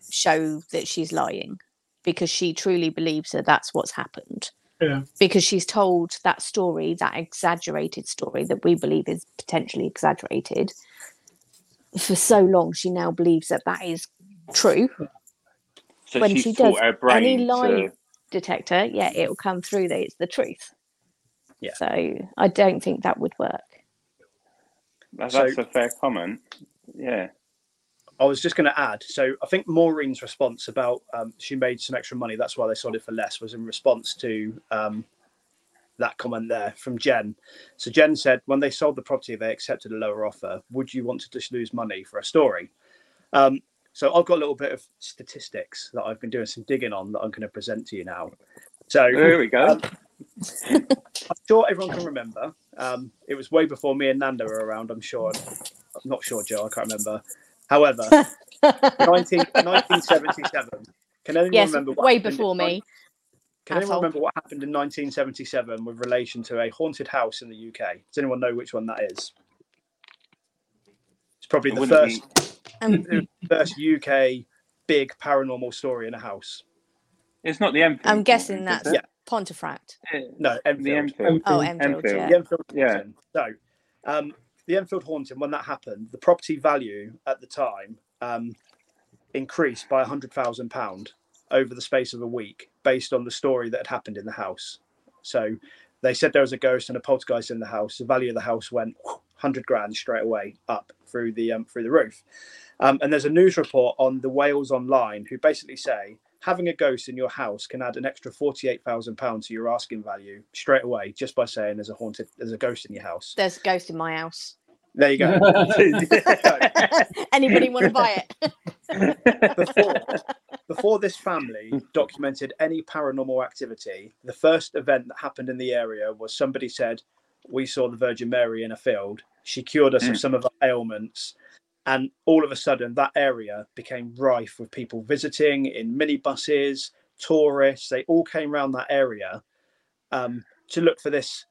show that she's lying because she truly believes that that's what's happened. yeah. Because she's told that story, that exaggerated story that we believe is potentially exaggerated for so long, she now believes that that is true. So when she's she does her brain any lie to- detector, yeah, it will come through that it's the truth. Yeah. So I don't think that would work. that- So- that's a fair comment. Yeah. I was just going to add. So I think Maureen's response about um, she made some extra money. That's why they sold it for less. Was in response to um, that comment there from Jen. So Jen said when they sold the property, they accepted a lower offer. Would you want to just lose money for a story? Um, so I've got a little bit of statistics that I've been doing some digging on that I'm going to present to you now. So There we go. Um, I'm sure everyone can remember. Um, it was way before me and Nando were around. I'm sure. I'm not sure, Jo. I can't remember. However, 19, 1977. Can anyone yes, remember? what way happened in before me. Can anyone remember what happened in 1977 with relation to a haunted house in the UK? Does anyone know which one that is? It's probably It the wouldn't first Um, first UK big paranormal story in a house. It's not the Enfield. I'm guessing is that's? Yeah. Pontefract. No, The Enfield. Enfield. Oh, Enfield. Enfield, Enfield. yeah. Enfield Yeah. So, um, the Enfield haunting, when that happened, the property value at the time um, increased by hundred thousand pound over the space of a week, based on the story that had happened in the house. So, they said there was a ghost and a poltergeist in the house. The value of the house went hundred grand straight away up through the um, through the roof. Um, and there's a news report on the Wales Online who basically say having a ghost in your house can add an extra forty-eight thousand pounds to your asking value straight away just by saying there's a haunted, there's a ghost in your house. There's a ghost in my house. There you go. Anybody want to buy it? before, before this family documented any paranormal activity, the first event that happened in the area was somebody said, We saw the Virgin Mary in a field. She cured us of Mm. some of our ailments. And all of a sudden, that area became rife with people visiting in minibuses, tourists. They all came around that area um, to look for this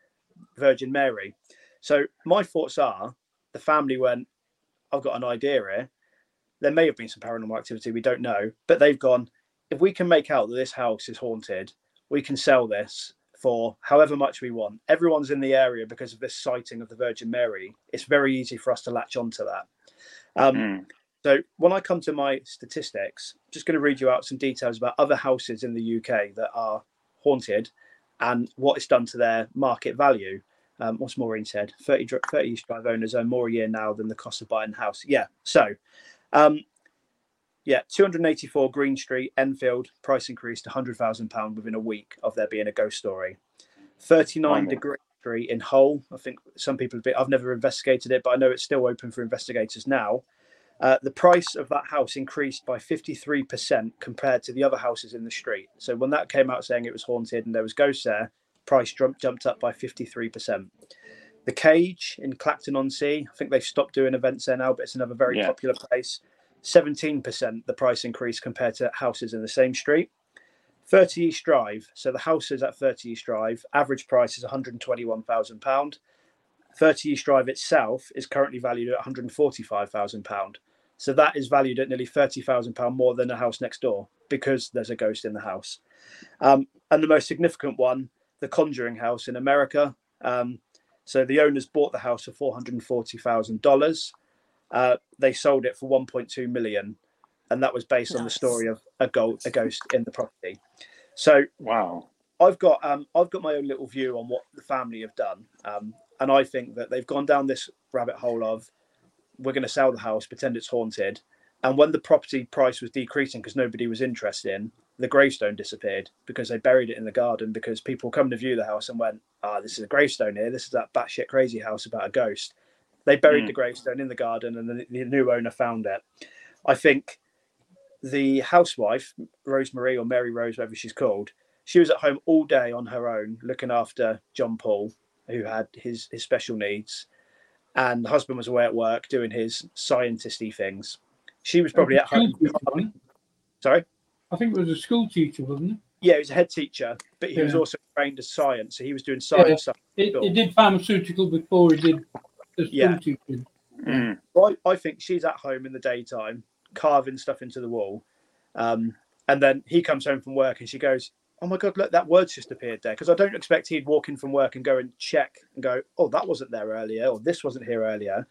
Virgin Mary. So, my thoughts are the family went, I've got an idea here there may have been some paranormal activity we don't know but they've gone if we can make out that this house is haunted we can sell this for however much we want everyone's in the area because of this sighting of the virgin mary it's very easy for us to latch onto that um, Mm. so when i come to my statistics I'm just going to read you out some details about other houses in the uk that are haunted and what it's done to their market value um, what's Maureen said? 30, dr- 30 East Drive owners earn more a year now than the cost of buying a house. Yeah. So, um, yeah, 284 Green Street, Enfield, price increased to £100,000 within a week of there being a ghost story. 39 Blimey. Degree Street in Hull. I think some people have been, I've never investigated it, but I know it's still open for investigators now. Uh, the price of that house increased by 53% compared to the other houses in the street. So when that came out saying it was haunted and there was ghosts there, price jumped, jumped up by 53%. The Cage in Clacton on Sea, I think they've stopped doing events there now, but it's another very Yeah. popular place. 17% the price increase compared to houses in the same street. 30 East Drive, so the houses at 30 East Drive, average price is £121,000. 30 East Drive itself is currently valued at £145,000. So that is valued at nearly £30,000 more than the house next door because there's a ghost in the house. Um, and the most significant one, the Conjuring House in America. Um, so the owners bought the house for $440,000. Uh, they sold it for 1.2 million, and that was based on the story of a, go- a ghost in the property. So Wow. I've got um, I've got my own little view on what the family have done, um, and I think that they've gone down this rabbit hole of we're going to sell the house, pretend it's haunted, and when the property price was decreasing because nobody was interested in, the gravestone disappeared because they buried it in the garden because people come to view the house and went, ah, this is a gravestone here. This is that batshit crazy house about a ghost. They buried Mm. the gravestone in the garden, and then the new owner found it. I think the housewife, Rosemary or Mary Rose, whatever she's called, she was at home all day on her own, looking after John Paul, who had his his special needs, and the husband was away at work doing his scientisty things. She was probably at home. teacher. Sorry, I think it was a school teacher, wasn't it? yeah, he was a head teacher, but he was also trained as science, so he was doing science stuff. It, Sure. it did pharmaceutical before it did the school Yeah. teaching. Mm. I, I think she's at home in the daytime, carving stuff into the wall, um, and then he comes home from work and she goes, "Oh my god, look, that word's just appeared there." Because I don't expect he'd walk in from work and go and check and go, "Oh, that wasn't there earlier," or "This wasn't here earlier."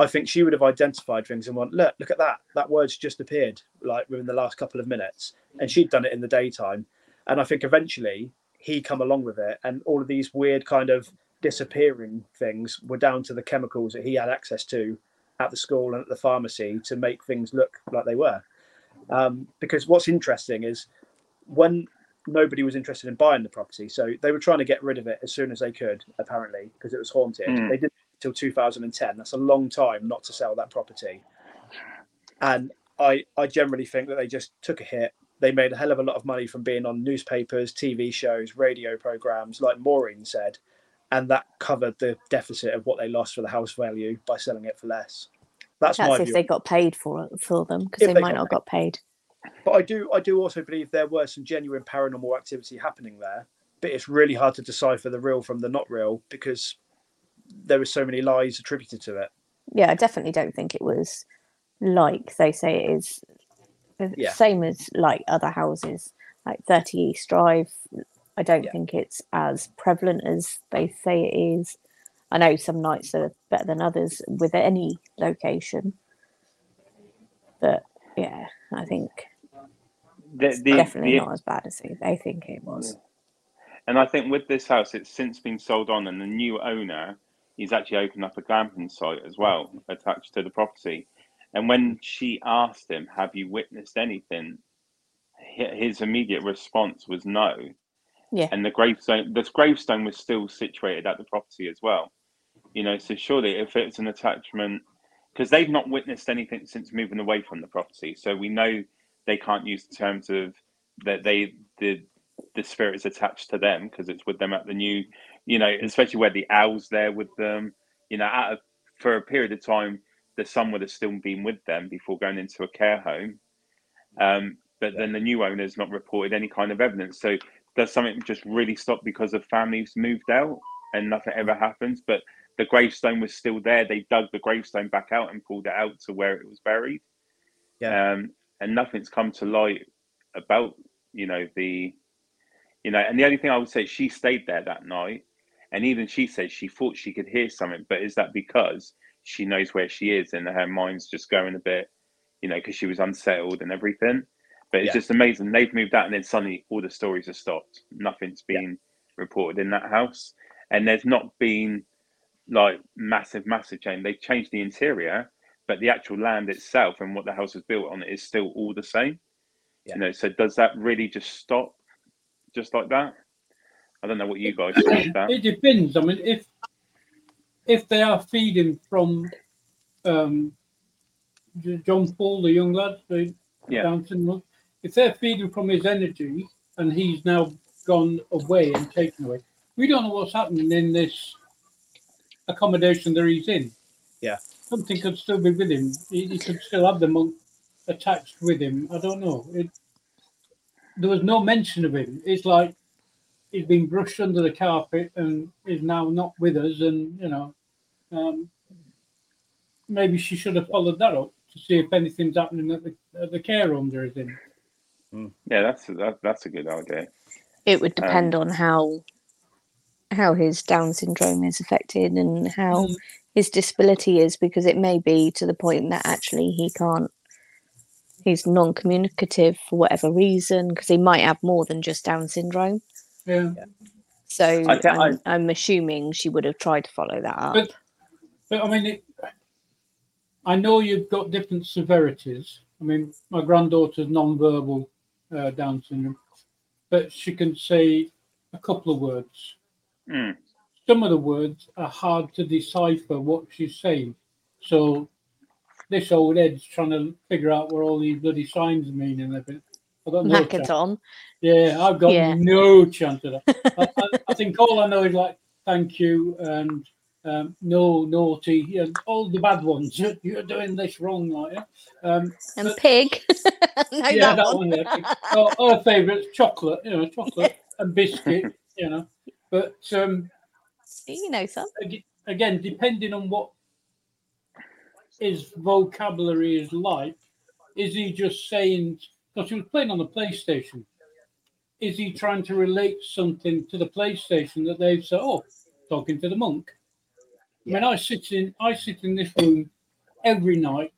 I think she would have identified things and went, "Look, look at that! That word's just appeared like within the last couple of minutes," and she'd done it in the daytime. And I think eventually he come along with it, and all of these weird kind of disappearing things were down to the chemicals that he had access to at the school and at the pharmacy to make things look like they were. Um, because what's interesting is when nobody was interested in buying the property, so they were trying to get rid of it as soon as they could, apparently, because it was haunted. Mm. They did until 2010. That's a long time not to sell that property. And I, I generally think that they just took a hit. They made a hell of a lot of money from being on newspapers, TV shows, radio programs, like Maureen said, and that covered the deficit of what they lost for the house value by selling it for less. That's, my That's if view. they got paid for it for them because they they might got not got paid. But I do I do also believe there were some genuine paranormal activity happening there. But it's really hard to decipher the real from the not real because there were so many lies attributed to it. Yeah, I definitely don't think it was like they say it is. The Yeah. Same as like other houses, like 30 East Drive. I don't Yeah. think it's as prevalent as they say it is. I know some nights are better than others with any location, but yeah, I think The, it's the, definitely the- not as bad as they, they think it was. And I think with this house, it's since been sold on, and the new owner, he's actually opened up a glamping site as well attached to the property. And when she asked him, "Have you witnessed anything?" his immediate response was no. Yeah. And the gravestone, this gravestone was still situated at the property as well. You know, so surely if it's an attachment, because they've not witnessed anything since moving away from the property, so we know they can't use the terms of that they the the spirit is attached to them because it's with them at the new, you know, especially where the owl's there with them. You know, at a, for a period of time, the son would have still been with them before going into a care home. Um, but then the new owner's not reported any kind of evidence. So does something just really stop because the families moved out and nothing ever happens? But the gravestone was still there. They dug the gravestone back out and pulled it out to where it was buried. Yeah. Um, and nothing's come to light about, you know, the, you know, and the only thing I would say, she stayed there that night. And even she said she thought she could hear something, but is that because she knows where she is and her mind's just going a bit, you know, because she was unsettled and everything. But it's Yeah. just amazing. They've moved out and then suddenly all the stories have stopped. Nothing's been reported in that house. And there's not been like massive, massive change. They've changed the interior, but the actual land itself and what the house was built on is still all the same. Yeah. You know, so does that really just stop just like that? I don't know what you guys think of that. It depends. I mean, if if they are feeding from um, John Paul, the young lad, the Yeah. Down syndrome, if they're feeding from his energy and he's now gone away and taken away, we don't know what's happening in this accommodation that he's in. Yeah. Something could still be with him. He, he could still have the monk attached with him. I don't know. It, there was no mention of him. It's like he's been brushed under the carpet and is now not with us. And, you know, um, maybe she should have followed that up to see if anything's happening at the, at the care home there is in. Yeah, that's that, that's a good idea. It would depend on how how his Down syndrome is affected and how Mm. his disability is, because it may be to the point that actually he can't. He's non-communicative for whatever reason, because he might have more than just Down syndrome. Yeah. So I thi- I- I'm, I'm assuming she would have tried to follow that up. But, but I mean, it, I know you've got different severities. I mean, my granddaughter's non-verbal uh, Down syndrome, but she can say a couple of words. Mm. Some of the words are hard to decipher what she's saying. So this old Ed's trying to figure out what all these bloody signs mean and everything. I got no chance. Makaton. Yeah, I've got Yeah. no chance of that. I, I, I think all I know is like thank you and um, no naughty and all the bad ones. You're, doing this wrong, like yeah. Um, And But- pig. no, yeah, that, that one. Oh, her favourites, chocolate. You know, chocolate and biscuit. You know, but um, You know some. again, depending on what his vocabulary is like, is he just saying, because he was playing on the PlayStation, is he trying to relate something to the PlayStation that they've said, oh, talking to the monk? I mean, I sit in, I sit in this room every night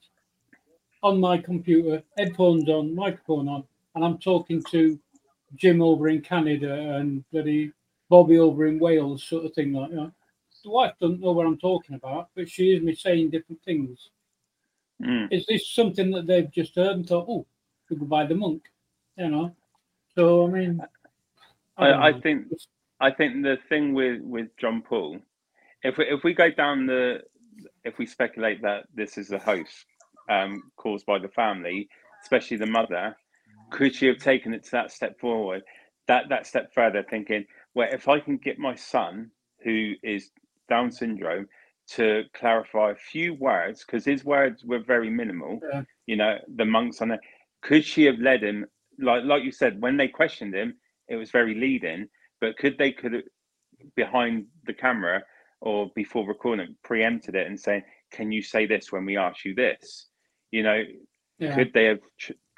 on my computer, headphones on, microphone on, and I'm talking to Jim over in Canada and bloody Bobby over in Wales, sort of thing like that the wife doesn't know what I'm talking about, but she hears me saying different things. Mm. Is this something that they've just heard and thought, oh, we could buy the monk, you know? So I mean, I, don't I think I think the thing with with John Paul, if we if we go down the, if we speculate that this is a host um, caused by the family, especially the mother, could she have taken it to that step forward, that that step further, thinking, well, if I can get my son who is Down syndrome to clarify a few words, because his words were very minimal. Yeah. You know, the monks on it. Could she have led him, like like you said, when they questioned him, it was very leading. But could they could have behind the camera or before recording preempted it and saying, "Can you say this when we ask you this?" You know, yeah. could they have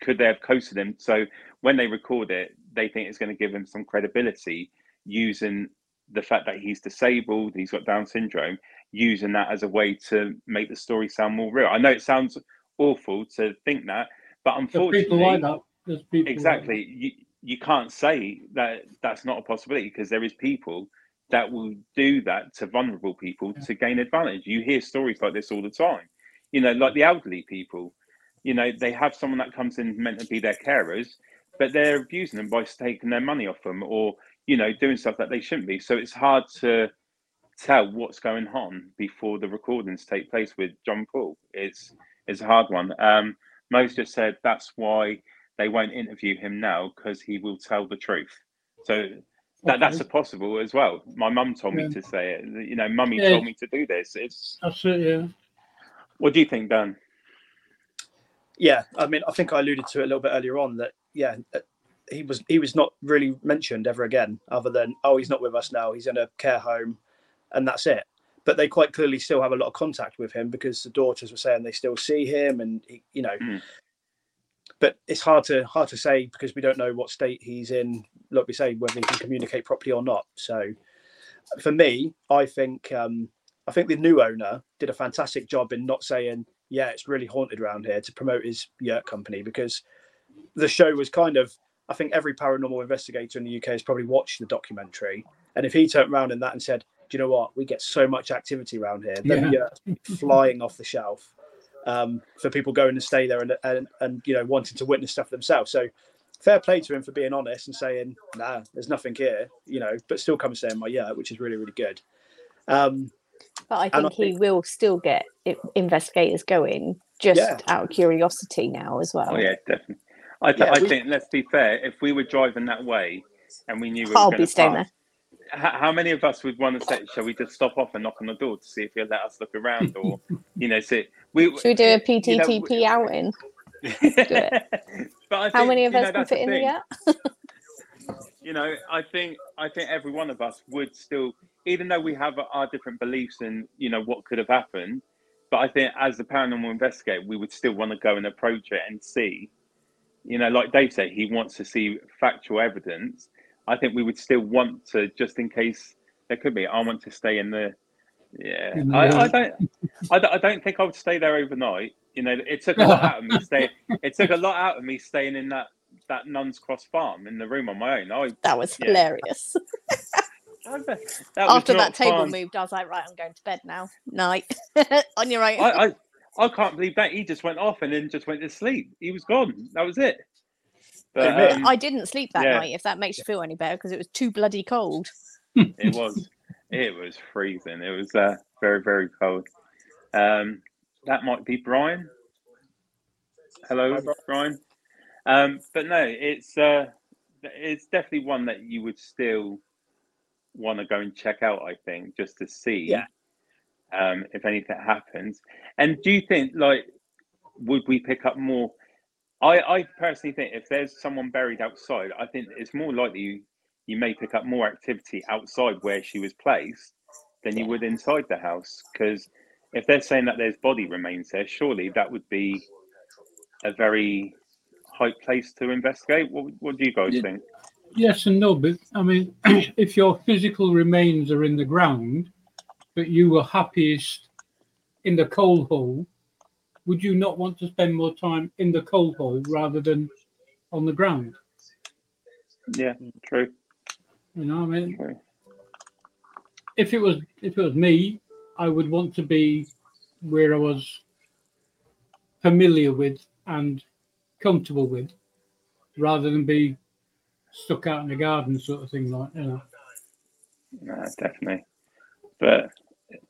could they have coasted him so when they record it, they think it's going to give him some credibility using the fact that he's disabled, he's got Down syndrome, using that as a way to make the story sound more real. I know it sounds awful to think that, but unfortunately, people like people like exactly you, you can't say that that's not a possibility because there is people that will do that to vulnerable people Yeah. to gain advantage. You hear stories like this all the time. You know like the elderly people you know they have someone that comes in meant to be their carers but they're abusing them by taking their money off them or you know doing stuff that they shouldn't be. So it's hard to tell what's going on before the recordings take place with john paul. It's it's a hard one. Um Mo's just said that's why they won't interview him now because he will tell the truth. So that, that's a possible as well. My mum told me to say it. You know, mummy Yeah. told me to do this. It's That's it, yeah. what do you think, Dan? Yeah, I mean, I think I alluded to it a little bit earlier on that yeah, uh, he was he was not really mentioned ever again, other than oh he's not with us now, he's in a care home, and that's it. But they quite clearly still have a lot of contact with him because the daughters were saying they still see him, and he, you know. Mm. But it's hard to hard to say because we don't know what state he's in. Like we say, whether he can communicate properly or not. So, for me, I think um, I think the new owner did a fantastic job in not saying, "Yeah, it's really haunted around here" to promote his yurt company because the show was kind of. I think every paranormal investigator in the UK has probably watched the documentary, and if he turned around in that and said, "Do you know what? We get so much activity around here. Them Yeah. flying off the shelf um, for people going to stay there and, and and you know wanting to witness stuff themselves." So fair play to him for being honest and saying, "Nah, there's nothing here," you know, but still come and stay in my yurt, which is really really good. Um, But I And I think he will still get investigators going just Yeah. out of curiosity now as well. Oh yeah, definitely. I, th- Yeah, I we- think let's be fair. If we were driving that way and we knew we were I'll going be to staying pass, how, how many of us would want to say, "Shall we just stop off and knock on the door to see if he'll let us look around?" Or you know, see, we Should we do a you know, PTTP outing? but I How think, many of you know, us can fit in thing. the you know i think i think every one of us would still even though we have our different beliefs and you know what could have happened but i think as the paranormal investigator we would still want to go and approach it and see you know like dave said he wants to see factual evidence i think we would still want to just in case there could be i want to stay in the yeah In the I, I don't I, don't- I don't think i would stay there overnight you know it took a lot out of me staying it took a lot out of me staying in that that nuns cross farm in the room on my own i That was Yeah. hilarious. that was After that table fun. moved, I was like, right, I'm going to bed now. Night. On your own. I, I I can't believe that he just went off and then just went to sleep. He was gone. That was it. But um, I didn't sleep that yeah. night, if that makes you feel any better, because it was too bloody cold. it was it was freezing. It was uh, very very cold. Um, that might be Brian. Hello, Hi, Brian. Brian. Um, but no, it's uh, it's definitely one that you would still want to go and check out. I think just to see Yeah. um, if anything happens. And do you think like would we pick up more? I, I personally think if there's someone buried outside, I think it's more likely you, you may pick up more activity outside where she was placed than you would inside the house. Because if they're saying that there's body remains there, surely that would be a very high place to investigate. What, what do you guys Yeah. think? Yes and no, but I mean, if your physical remains are in the ground, but you were happiest in the coal hole, would you not want to spend more time in the coal hole rather than on the ground? Yeah, true. You know, I mean, true. if it was if it was me, I would want to be where I was familiar with and comfortable with, rather than be stuck out in the garden, sort of thing. Like you know, No, definitely. But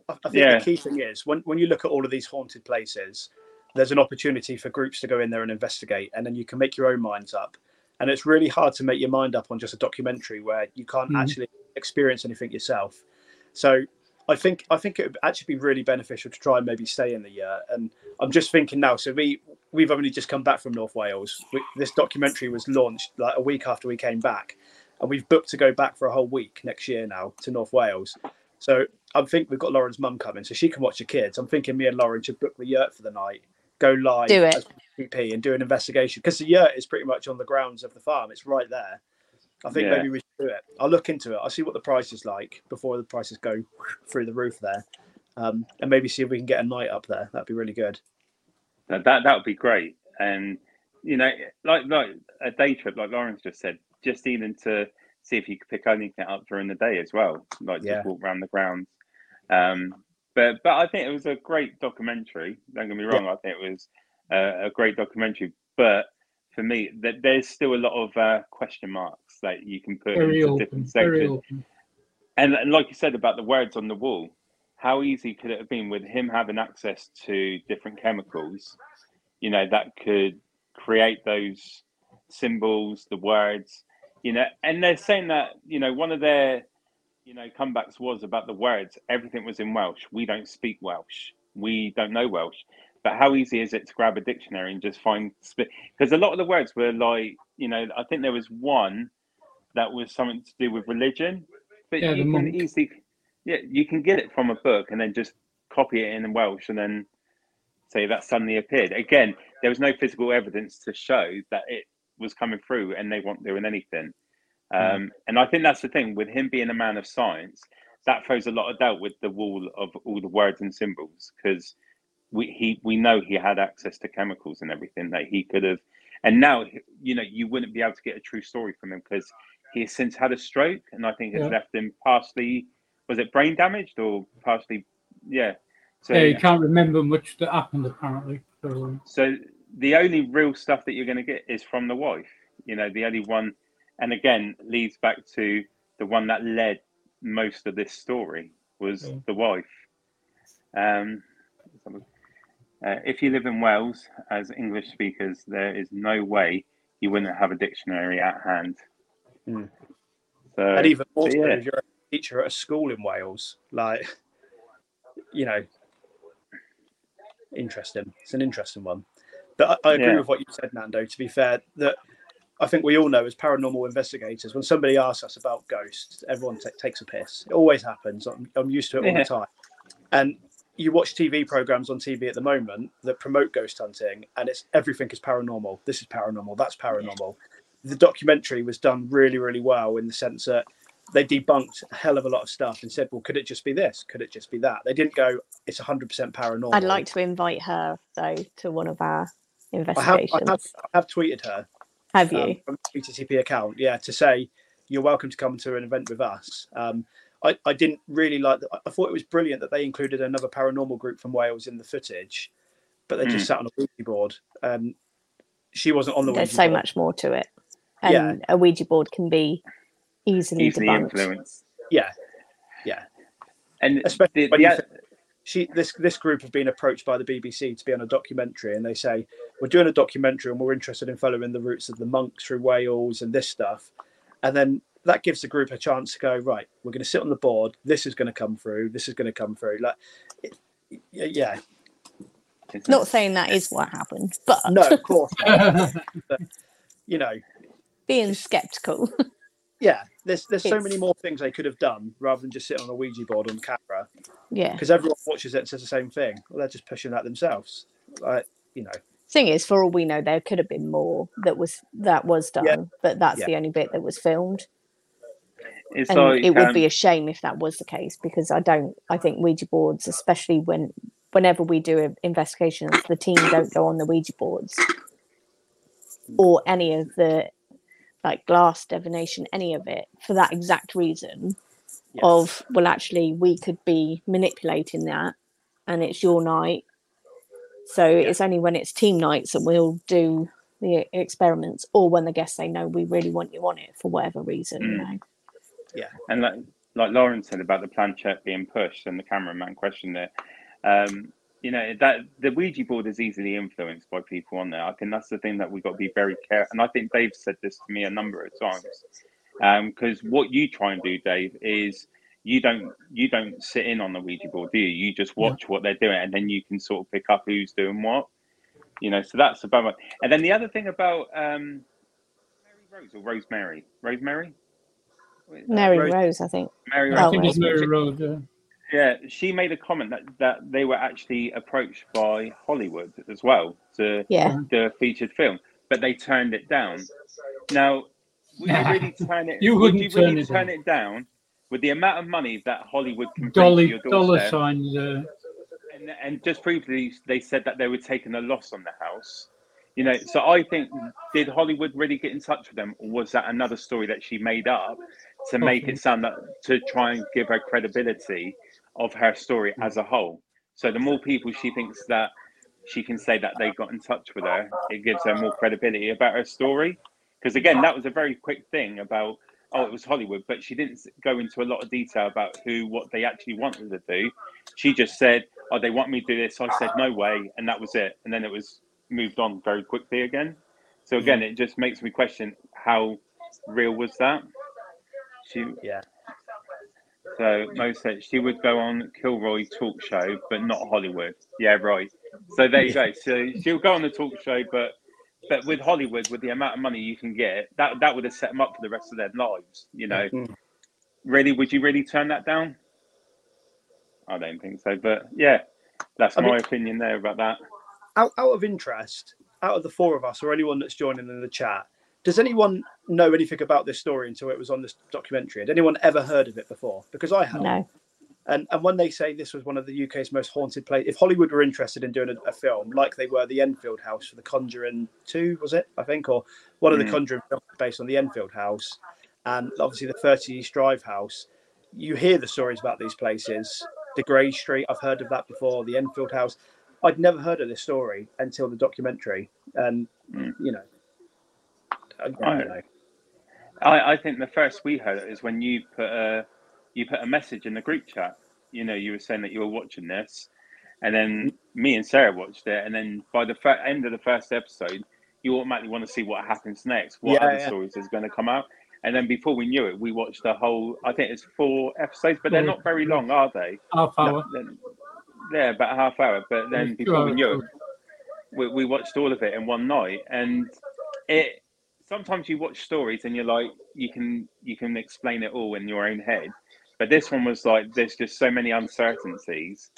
I I think Yeah. the key thing is when, when you look at all of these haunted places, there's an opportunity for groups to go in there and investigate, and then you can make your own minds up. And it's really hard to make your mind up on just a documentary where you can't Mhm. actually experience anything yourself. So I think I think it would actually be really beneficial to try and maybe stay in the yurt. And I'm just thinking now. So we we've only just come back from North Wales. We, this documentary was launched like a week after we came back, and we've booked to go back for a whole week next year now to North Wales. So I think we've got Lauren's mum coming, so she can watch the kids. I'm thinking me and Lauren should book the yurt for the night, go live Do it. as PP, and do an investigation because the yurt is pretty much on the grounds of the farm. It's right there. I think Yeah. maybe we should do it. I'll look into it. I'll see what the price is like before the prices go through the roof there, um, and maybe see if we can get a night up there. That'd be really good. that that, that would be great. And you know, like like a day trip, like Lawrence just said, just even to see if you could pick anything up during the day as well, like Yeah. just walk around the grounds. Um, but but I think it was a great documentary. Don't get me wrong, I think it was a, a great documentary. But for me, that there's still a lot of uh, question marks that you can put very into open, different sections. And, and like you said about the words on the wall, how easy could it have been with him having access to different chemicals, you know, that could create those symbols, the words, you know, and they're saying that, you know, one of their, you know, comebacks was about the words. Everything was in Welsh. We don't speak Welsh. We don't know Welsh. But how easy is it to grab a dictionary and just find because a lot of the words were like, you know, I think there was one that was something to do with religion, but Yeah, you can easily, yeah, you can get it from a book and then just copy it in Welsh and then say that suddenly appeared. Again, there was no physical evidence to show that it was coming through and they weren't doing anything. Um, and I think that's the thing with him being a man of science, that throws a lot of doubt with the wall of all the words and symbols because we he we know he had access to chemicals and everything that he could have. And now, you know, you wouldn't be able to get a true story from him because he has since had a stroke, and I think has Yeah. left him partially was it brain damaged or partially, yeah. So yeah, you can't remember much that happened apparently. So, so the only real stuff that you're going to get is from the wife. You know, the only one, and again, leads back to the one that led most of this story was Yeah. the wife. Um, Uh, if you live in Wales as English speakers, there is no way you wouldn't have a dictionary at hand. Mm. So, and even more so, so yeah. if you're a teacher at a school in Wales, like you know, interesting. It's an interesting one. But I, I agree Yeah. with what you said, Nando. To be fair, that I think we all know as paranormal investigators, when somebody asks us about ghosts, everyone ta takes a piss. It always happens. I'm, I'm used to it all Yeah. the time. And you watch TV programs on TV at the moment that promote ghost hunting, and it's everything is paranormal. This is paranormal. That's paranormal. The documentary was done really, really well in the sense that they debunked a hell of a lot of stuff and said, "Well, could it just be this? Could it just be that?" They didn't go, "It's 100% paranormal." I'd like to invite her though to one of our I have, investigations. I have, I have tweeted her Have you? um, from the PTTP account, yeah, to say you're welcome to come to an event with us. Um, I, I didn't really like that. I thought it was brilliant that they included another paranormal group from Wales in the footage, but they just Mm. sat on a Ouija board. Um, she wasn't on the There's Ouija so board. much more to it, and Yeah. a Ouija board can be easily, easily debunked. influenced. Yeah, yeah. And Especially the, when the, you think- She this this group have been approached by the BBC to be on a documentary, and they say we're doing a documentary and we're interested in following the routes of the monks through Wales and this stuff, and then that gives the group a chance to go right. We're going to sit on the board. This is going to come through. This is going to come through. Like, it, yeah, Not saying that is what happened, but no, of course. But, you know, being skeptical. yeah. There's there's so many more things they could have done rather than just sit on a Ouija board on camera yeah. because everyone watches it and says the same thing. Well, they're just pushing that themselves. Like, you know, Thing is, for all we know, there could have been more that was that was done, Yeah. but that's Yeah. the only bit that was filmed. it's and like, it would um, be a shame if that was the case because I don't. I think Ouija boards, especially when whenever we do investigations, the team don't go on the Ouija boards or any of the like glass divination, any of it for that exact reason Yeah. of well, actually, we could be manipulating that, and it's your night. So it's only when it's team nights that we'll do the experiments, or when the guests say no, we really want you on it for whatever reason. You Mm. know. and like like Lauren said about the planchette being pushed and the cameraman questioned it. Um, you know that the Ouija board is easily influenced by people on there. I think that's the thing that we've got to be very careful. And I think Dave said this to me a number of times. Because what you try and do, Dave, is you don't you don't sit in on the Ouija board, do you? You just watch what they're doing, and then you can sort of pick up who's doing what. You know, so that's about it. And then the other thing about um, Mary Rose or Rosemary, Rosemary, Mary Rose- Rose, I think. Mary Rose. I think it's right. Mary Road. Yeah, she made a comment that, that they were actually approached by Hollywood as well to Yeah. do a featured film, but they turned it down. Now, would you really turn it? You would wouldn't you really turn it turn down. it down with the amount of money that Hollywood can bring to dolly your dollar doorstep? signs. Uh, and, and just previously they said that they were taking a loss on the house. You know, so I think did Hollywood really get in touch with them, or was that another story that she made up to make Okay. it sound that to try and give her credibility of her story hmm. as a whole? So the more people she thinks that she can say that they got in touch with her, it gives her more credibility about her story. Because again, that was a very quick thing about oh, it was Hollywood, but she didn't go into a lot of detail about who, what they actually wanted to do. She just said, "Oh, they want me to do this." I said, "No way," and that was it. And then it was moved on very quickly again. So hmm. again, it just makes me question how real was that. She yeah. So Mo said she would go on Kilroy talk show, but not Hollywood. Yeah, right. So there you go. So she'll go on the talk show, but but with Hollywood, with the amount of money you can get, that that would have set them up for the rest of their lives. You know, Mm. really, would you really turn that down? I don't think so. But yeah, that's I my mean- opinion there about that. out, out of interest, out of the four of us or anyone that's joining in the chat, does anyone know anything about this story until it was on this documentary? Had anyone ever heard of it before? Because I hadn't. No. And and when they say this was one of the UK's most haunted places, if Hollywood were interested in doing a, a film like they were the Enfield House for The Conjuring Two, was it? I think, or one of the Mm. Conjuring films based on the Enfield House, and obviously the Thirty East Drive House. You hear the stories about these places. The Grey Street, I've heard of that before. The Enfield House. I'd never heard of this story until the documentary, and Mm. you know, I, I. I, think the first we heard it is when you put a you put a message in the group chat. You know, you were saying that you were watching this, and then me and Sarah watched it, and then by the fir- end of the first episode, you automatically want to see what happens next, what Yeah, other yeah. stories is going to come out, and then before we knew it, we watched the whole. I think it's four episodes, but they're not very long, are they? Half hour. Then- Yeah, about a half hour. But then before we knew it, we, we watched all of it in one night, and it. Sometimes you watch stories and you're like, you can you can explain it all in your own head, but this one was like, there's just so many uncertainties,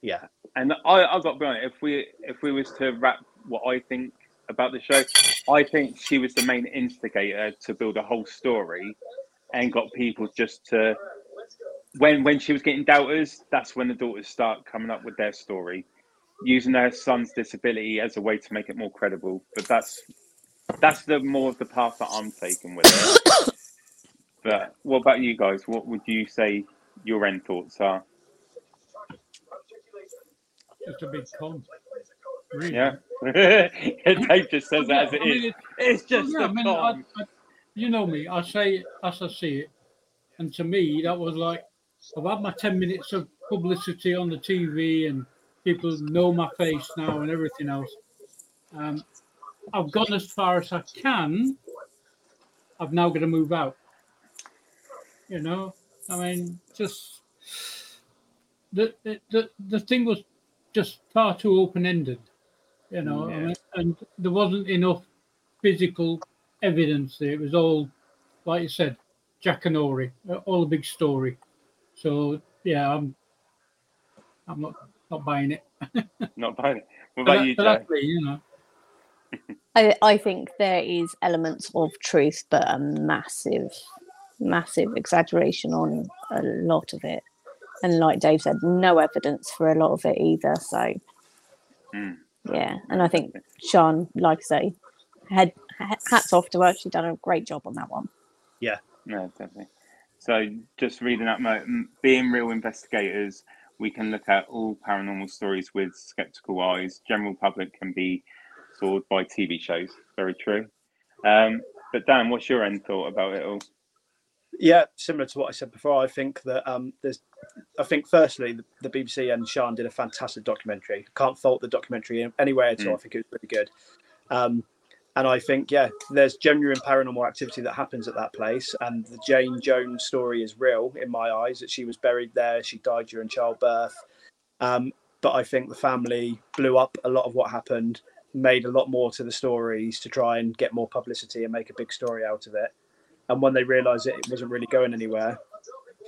Yeah, and I I got to be honest, if we if we was to wrap what I think about the show, I think she was the main instigator to build a whole story, and got people just to when when she was getting doubters, that's when the daughters start coming up with their story, using their son's disability as a way to make it more credible. But that's that's the more of the path that I'm taking with it. but what about you guys? What would you say your end thoughts are? Just a big con. Really. Yeah, Dave just says that as it I mean, is. it- It's just yeah, a I mean, con. I, I, you know me. I say it as I see it, and to me, that was like I've had my ten minutes of publicity on the TV, and people know my face now and everything else. Um, I've gone as far as I can. I've now got to move out. You know, I mean, just the the the, thing was just far too open ended. You know, Yeah. mean, and there wasn't enough physical evidence there. It was all, like you said, Jackanory, all a big story. So yeah, I'm, I'm not not buying it. Not bad. What But, about you, that's me, you know. I, I think there is elements of truth, but a massive, massive exaggeration on a lot of it. And like Dave said, no evidence for a lot of it either. So, Mm. yeah. And I think Sean, like I say, had hats off to her. She done a great job on that one. Yeah, no, definitely. So, just reading m- being real investigators, we can look at all paranormal stories with skeptical eyes. General public can be by TV shows. Very true. Um, but Dan, what's your end thought about it all? yeah, similar to what I said before. I think that um, there's, I think firstly the, the BBC and Sean did a fantastic documentary. Can't fault the documentary in any way at all. Mm. I think it was really good. Um, and I think yeah, there's genuine paranormal activity that happens at that place, and the Jane Jones story is real in my eyes. That she was buried there, she died during childbirth. Um, but I think the family blew up a lot of what happened, made a lot more to the stories to try and get more publicity and make a big story out of it. And when they realised it, wasn't really going anywhere,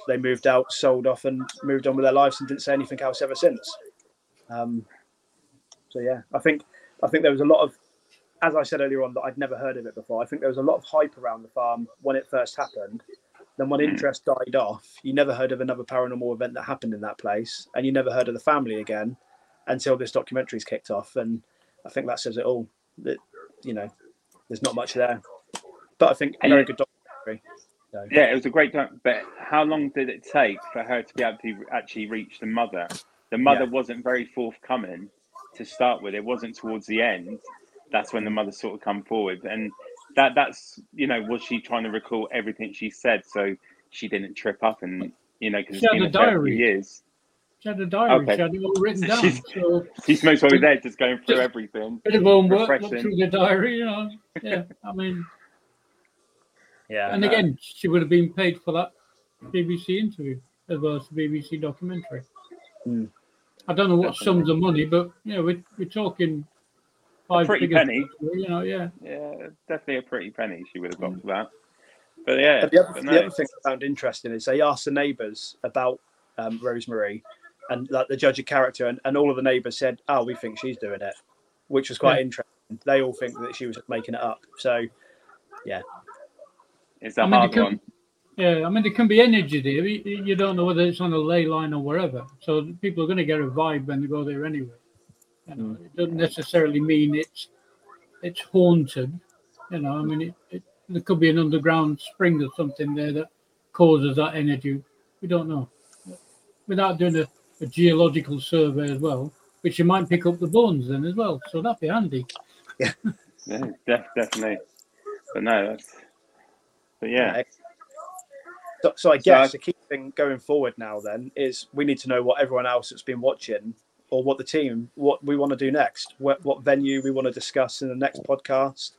they moved out, sold off, and moved on with their lives and didn't say anything else ever since. Um, so yeah, I think I think there was a lot of, as I said earlier on, that I'd never heard of it before. I think there was a lot of hype around the farm when it first happened. Then when interest died off, you never heard of another paranormal event that happened in that place, and you never heard of the family again until this documentary's kicked off. And I think that says it all. That you know, there's not much there, but I think And very you- good documentary. So, Yeah, it was a great time. But how long did it take for her to be able to actually reach the mother? The mother Yeah. wasn't very forthcoming to start with. It wasn't towards the end. That's when the mother sort of come forward, and that that's you know was she trying to recall everything she said so she didn't trip up and you know because She it's had a a fair few diary. years. She had a diary. Okay. She had it all written down. she's- So She's most probably there just going through everything. bit of homework. Look through the diary. You know. Yeah. I mean, yeah, and no. again, she would have been paid for that BBC interview as well as the BBC documentary. Mm. I don't know what Definitely. sums of money, but you know, we're, we're talking five pretty penny. You know, yeah. Yeah, definitely a pretty penny she would have got for that. But yeah, But the other, but the other thing I found interesting is they asked the neighbours about um, Rosemary, and like the judge of character, and, and all of the neighbours said, "Oh, we think she's doing it," which was quite Yeah. interesting. They all think that she was making it up. So yeah, it's a I mean, hard could- one. Yeah, I mean, there can be energy there. You, you don't know whether it's on a ley line or wherever. So people are going to get a vibe when they go there anyway. You know, hmm. It doesn't necessarily mean it's it's haunted. You know, I mean, it, it, there could be an underground spring or something there that causes that energy. We don't know. Without doing a, a geological survey as well, which you might pick up the bones then as well. So that'd be handy. Yeah, def- definitely. But no, that's. But yeah, So, so I So guess I- the key thing going forward now then is we need to know what everyone else that's been watching or what the team what we want to do next, what what venue we want to discuss in the next podcast.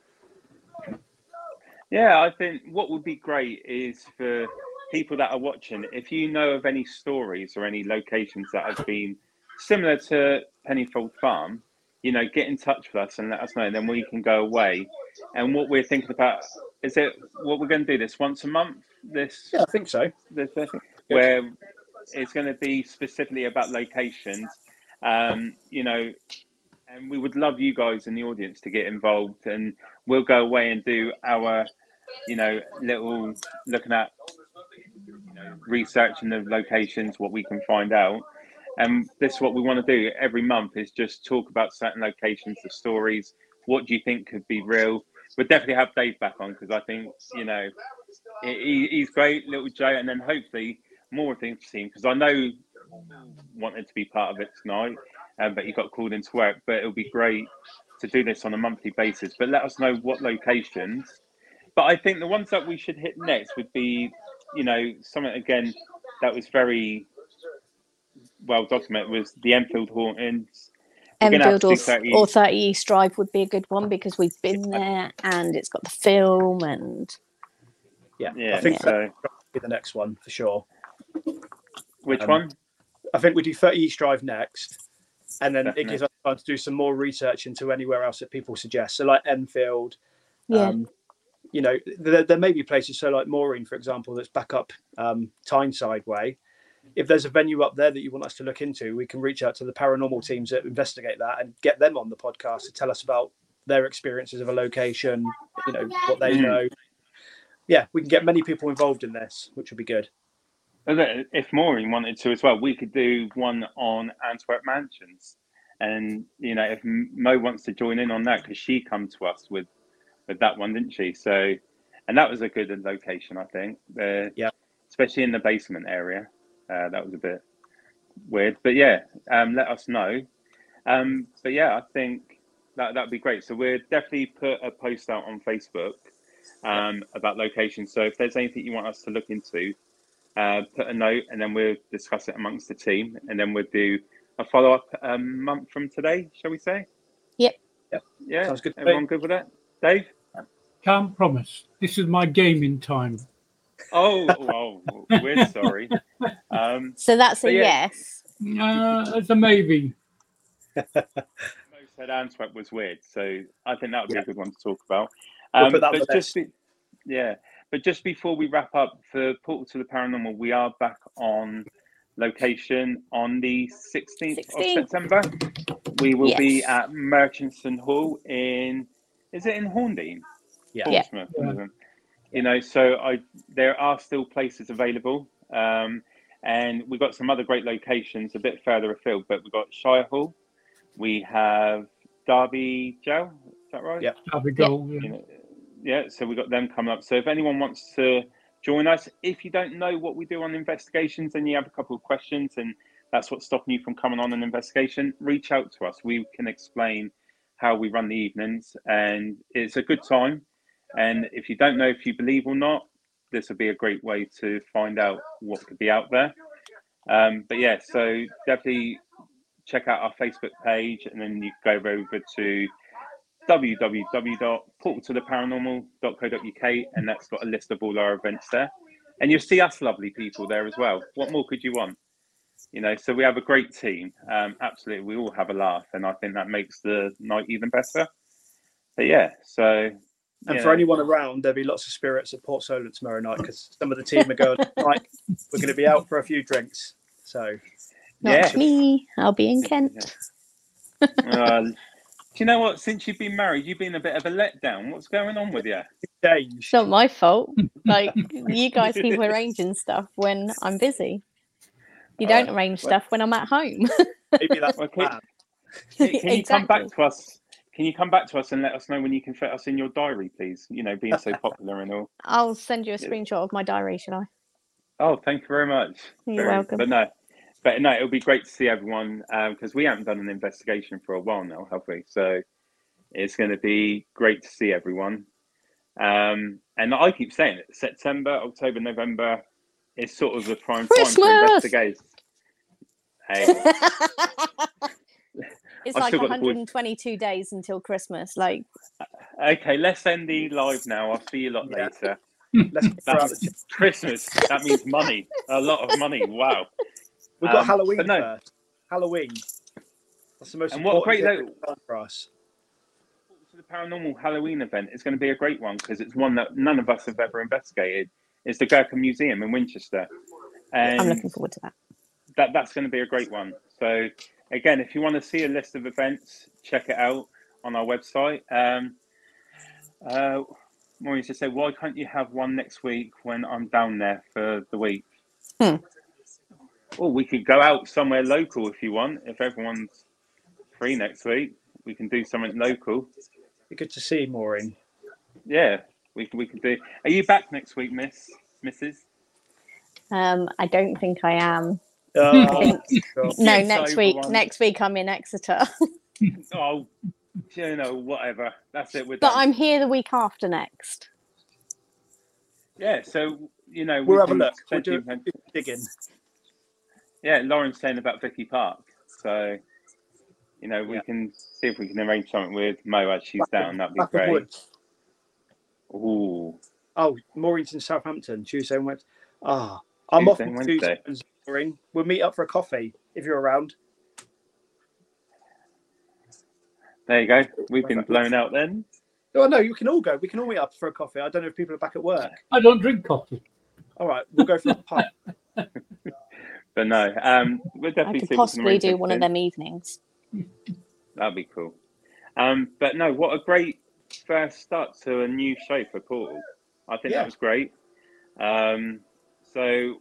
Yeah, I think what would be great is for people that are watching, if you know of any stories or any locations that have been similar to Penyffordd Farm, you know, get in touch with us and let us know. And Then we can go away. And what we're thinking about is it what we're going to do this once a month. This Yeah, I think so. this uh, where it's going to be specifically about locations. Um, you know, and we would love you guys in the audience to get involved, and we'll go away and do our, you know, little looking at researching the locations, what we can find out. And this is what we want to do every month is just talk about certain locations, the stories. What do you think could be real? We'll definitely have Dave back on because I think you know he, he's great, little Jo, and then hopefully more of the team because I know wanted to be part of it tonight, um, but he got called into work. But it'll be great to do this on a monthly basis. But let us know what locations. But I think the ones that we should hit next would be, you know, something again that was very well documented was the Enfield Hauntings. We're gonna have Enfield or, 30 or 30 East Drive would be a good one because we've been there and it's got the film and Yeah, Yeah, I think so be the next one for sure. which Um, one? I think we do 30 East Drive next, and then Definitely. it gives us time to do some more research into anywhere else that people suggest. So, like Enfield, yeah. um, you know, there, there may be places, so like Maureen, for example, that's back up um, Tyneside way. If there's a venue up there that you want us to look into, we can reach out to the paranormal teams that investigate that and get them on the podcast to tell us about their experiences of a location, you know, what they Mhm. know. Yeah, we can get many people involved in this, which would be good. If Maureen wanted to as well, we could do one on Antwerp mansions. And you know, if Mo wants to join in on that, because she come to us with with that one, didn't she? So, and that was a good location, I think. Uh, Yeah. especially in the basement area. Uh, that was a bit weird, but yeah, um, let us know. Um, but yeah, I think that that would be great. So we'll definitely put a post out on Facebook um, about location. So if there's anything you want us to look into, uh, put a note and then we'll discuss it amongst the team and then we'll do a follow up a month from today, shall we say? Yep. Yep. Yeah. Sounds good Everyone good with that? Dave? Can't promise. This is my gaming time. Oh, oh we're sorry. Um, So that's a yeah. yes. Uh, it's a maybe. Mo said Antwerp was weird, so I think that would be Yeah. a good one to talk about. We'll Um, put that on but just be, yeah, but just before we wrap up for Portal to the Paranormal, we are back on location on the 16th, 16th. of September. We will be at Merchistoun Hall in, is it in Horndean? Yeah. Yeah. Portsmouth, Yeah. You know, so I there are still places available. Um, and we've got some other great locations a bit further afield, but we've got Shire Hall, we have Derby Jail, is that right? Yep. Derby goal. yeah. You know, yeah, so we've got them coming up. So if anyone wants to join us, if you don't know what we do on investigations and you have a couple of questions and that's what's stopping you from coming on an investigation, reach out to us. We can explain how we run the evenings and it's a good time. And if you don't know if you believe or not, this would be a great way to find out what could be out there. Um, but yeah, so definitely check out our Facebook page and then you go over to www.portaltotheparanormal.co.uk and that's got a list of all our events there. And you'll see us lovely people there as well. What more could you want? You know, so we have a great team. Um, absolutely, we all have a laugh, and I think that makes the night even better. But yeah, so And yeah. for anyone around, there'll be lots of spirits at Port Solent tomorrow night because some of the team are going, right, we're going to be out for a few drinks. So, Not Yeah. me. I'll be in Kent. Uh, do you know what? Since you've been married, you've been a bit of a letdown. What's going on with you? change. It's not my fault. Like you guys keep arranging stuff when I'm busy. You Uh, don't arrange well- stuff when I'm at home. Maybe that's the Okay. plan. Can, can you come back to us? Can you come back to us and let us know when you can fit us in your diary, please? You know, being so popular and all. I'll send you a screenshot of my diary, shall I? Oh, thank you very much. You're Very- welcome. But no, but no, it'll be great to see everyone because we haven't done an investigation for a while now, have we? So it's going to be great to see everyone. Um, and I keep saying it: September, October, November is sort of the prime time Christmas! for investigators. Hey, It's I've like still got the boys- 122 days until Christmas. Like, Okay, let's end the live now. I'll see you a lot Yeah. later. Let's That's Christmas. That means money. A lot of money. Wow. We've got Um, Halloween no. first. Halloween. That's the most And what a great thing for us. So the paranormal Halloween event is going to be a great one because it's one that none of us have ever investigated. It's the Gurkha Museum in Winchester, and I'm looking forward to that. that that's going to be a great one. So again, if you want to see a list of events, check it out on our website. Um, uh, Maureen just said, "Why can't you have one next week when I'm down there for the week?" Hmm. Well, we could go out somewhere local if you want. If everyone's free next week, we can do something local. Good to see you, Maureen. Yeah, we can. We can do. Are you back next week, Miss Mrs? Um, I don't think I am. Oh, No, It's next week. one. Next week I'm in Exeter, Oh, you know, whatever. That's it. We're but done. I'm here the week after next. Yeah, so you know, We'll have a look. We'll potentially- do a bit of digging. Yeah, Lauren's saying about Vicky Park, so you know we Yeah. can see if we can arrange something with Mo as she's Back down. of- That'd be great. Ooh, Oh, Maureen's in Southampton, Tuesday and Wednesday. Ah, I'm Tuesday off on Tuesday. Wednesday. Maureen. We'll meet up for a coffee if you're around. there you go. We've been blown out then. Oh no, you can all go. We can all meet up for a coffee. I don't know if people are back at work. I don't drink coffee. All right, we'll go for a pint. But no, um, we'll I definitely could see if we can possibly do one of them evenings. That'd be cool. Um, but no, what a great first start to a new show for Portal. I think Yeah. that was great. Um, so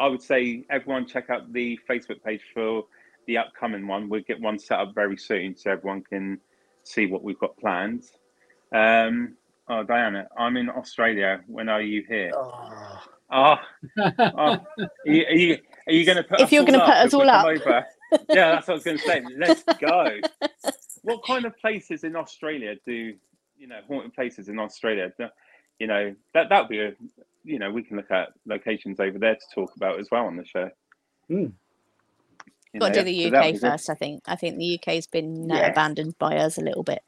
I would say everyone check out the Facebook page for the upcoming one. We'll get one set up very soon so everyone can see what we've got planned. Um, oh, Diana, I'm in Australia. When are you here? Oh, Oh, oh. Are you, are you, are you going to put If us you're all gonna put us all up. Over? Yeah, that's what I was going to say. Let's go. What kind of places in Australia do you know haunted places in Australia? do- You know that that would be a you know we can look at locations over there to talk about as well on the show. You Got to do the so that UK good. first. I think. I think the UK's been uh, Yeah. abandoned by us a little bit.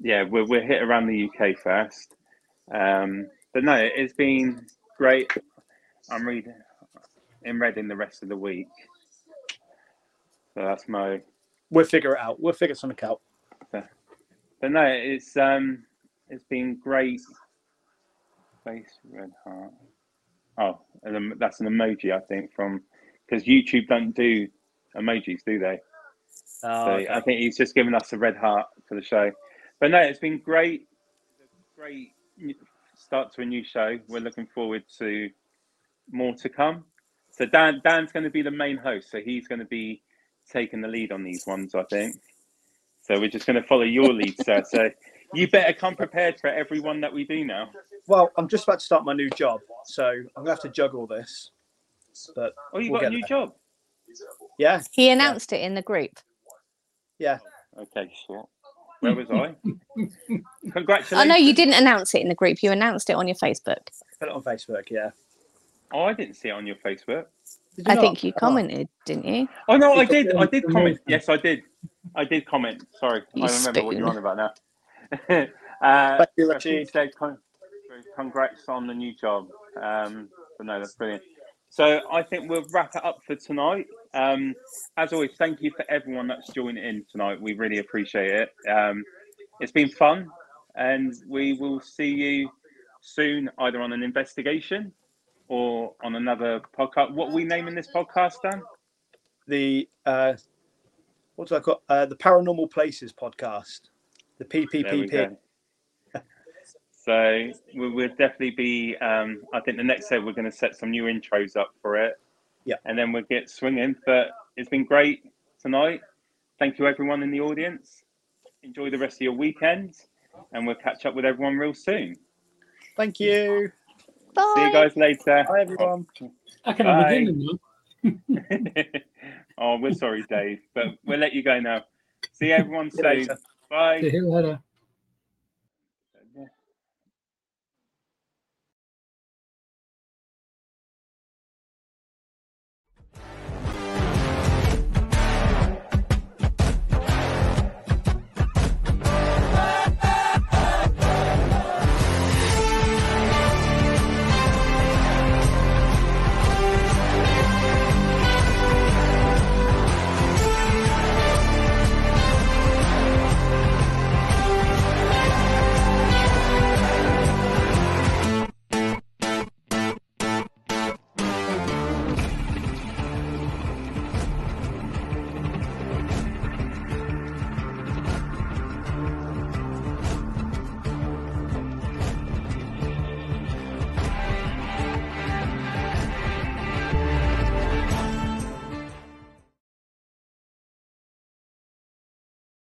yeah, we're, we're hit around the UK first. Um, but no, it's been great. I'm reading in Reading the rest of the week. So that's my. we'll figure it out. We'll figure something out. But no, it's um, it's been great. Face red heart. Oh, and that's an emoji, I think, from because YouTube don't do emojis, do they? Oh, So okay. I think he's just given us a red heart for the show. But no, it's been great. Great start to a new show. We're looking forward to more to come. So Dan Dan's going to be the main host, so he's going to be taking the lead on these ones, I think. So we're just going to follow your lead, sir. So you better come prepared for everyone that we do now. Well, I'm just about to start my new job, so I'm gonna have to juggle this. But Oh, you We'll got a new there. job. yeah, He announced it in the group. yeah. Okay, sure. Where was I? Congratulations. Oh know you didn't announce it in the group. You announced it on your Facebook. Put it on Facebook. Yeah. Oh, I didn't see it on your Facebook. You I not? think you Oh. commented, didn't you? Oh no, I did. I did comment. Yes, I did. I did comment. Sorry, You I remember what you're spoon. on about now. uh, Thank you, so Richie. said, "Con- Congrats on the new job. Um, no, that's brilliant. So I think we'll wrap it up for tonight. Um, as always, thank you for everyone that's joined in tonight. We really appreciate it. Um, it's been fun, and we will see you soon, either on an investigation or on another podcast. What are we naming this podcast, Dan? The uh, what do I call uh, the Paranormal Places podcast, the go. so we will definitely be. Um, I think the next day we're going to set some new intros up for it. Yeah. And then we'll get swinging. But it's been great tonight. Thank you, everyone in the audience. Enjoy the rest of your weekend, and we'll catch up with everyone real soon. Thank you. Bye. See you guys later. Bye everyone. I can have Bye. a oh, we're sorry, Dave, but we'll let you go now. See everyone See soon. Bye. See you later.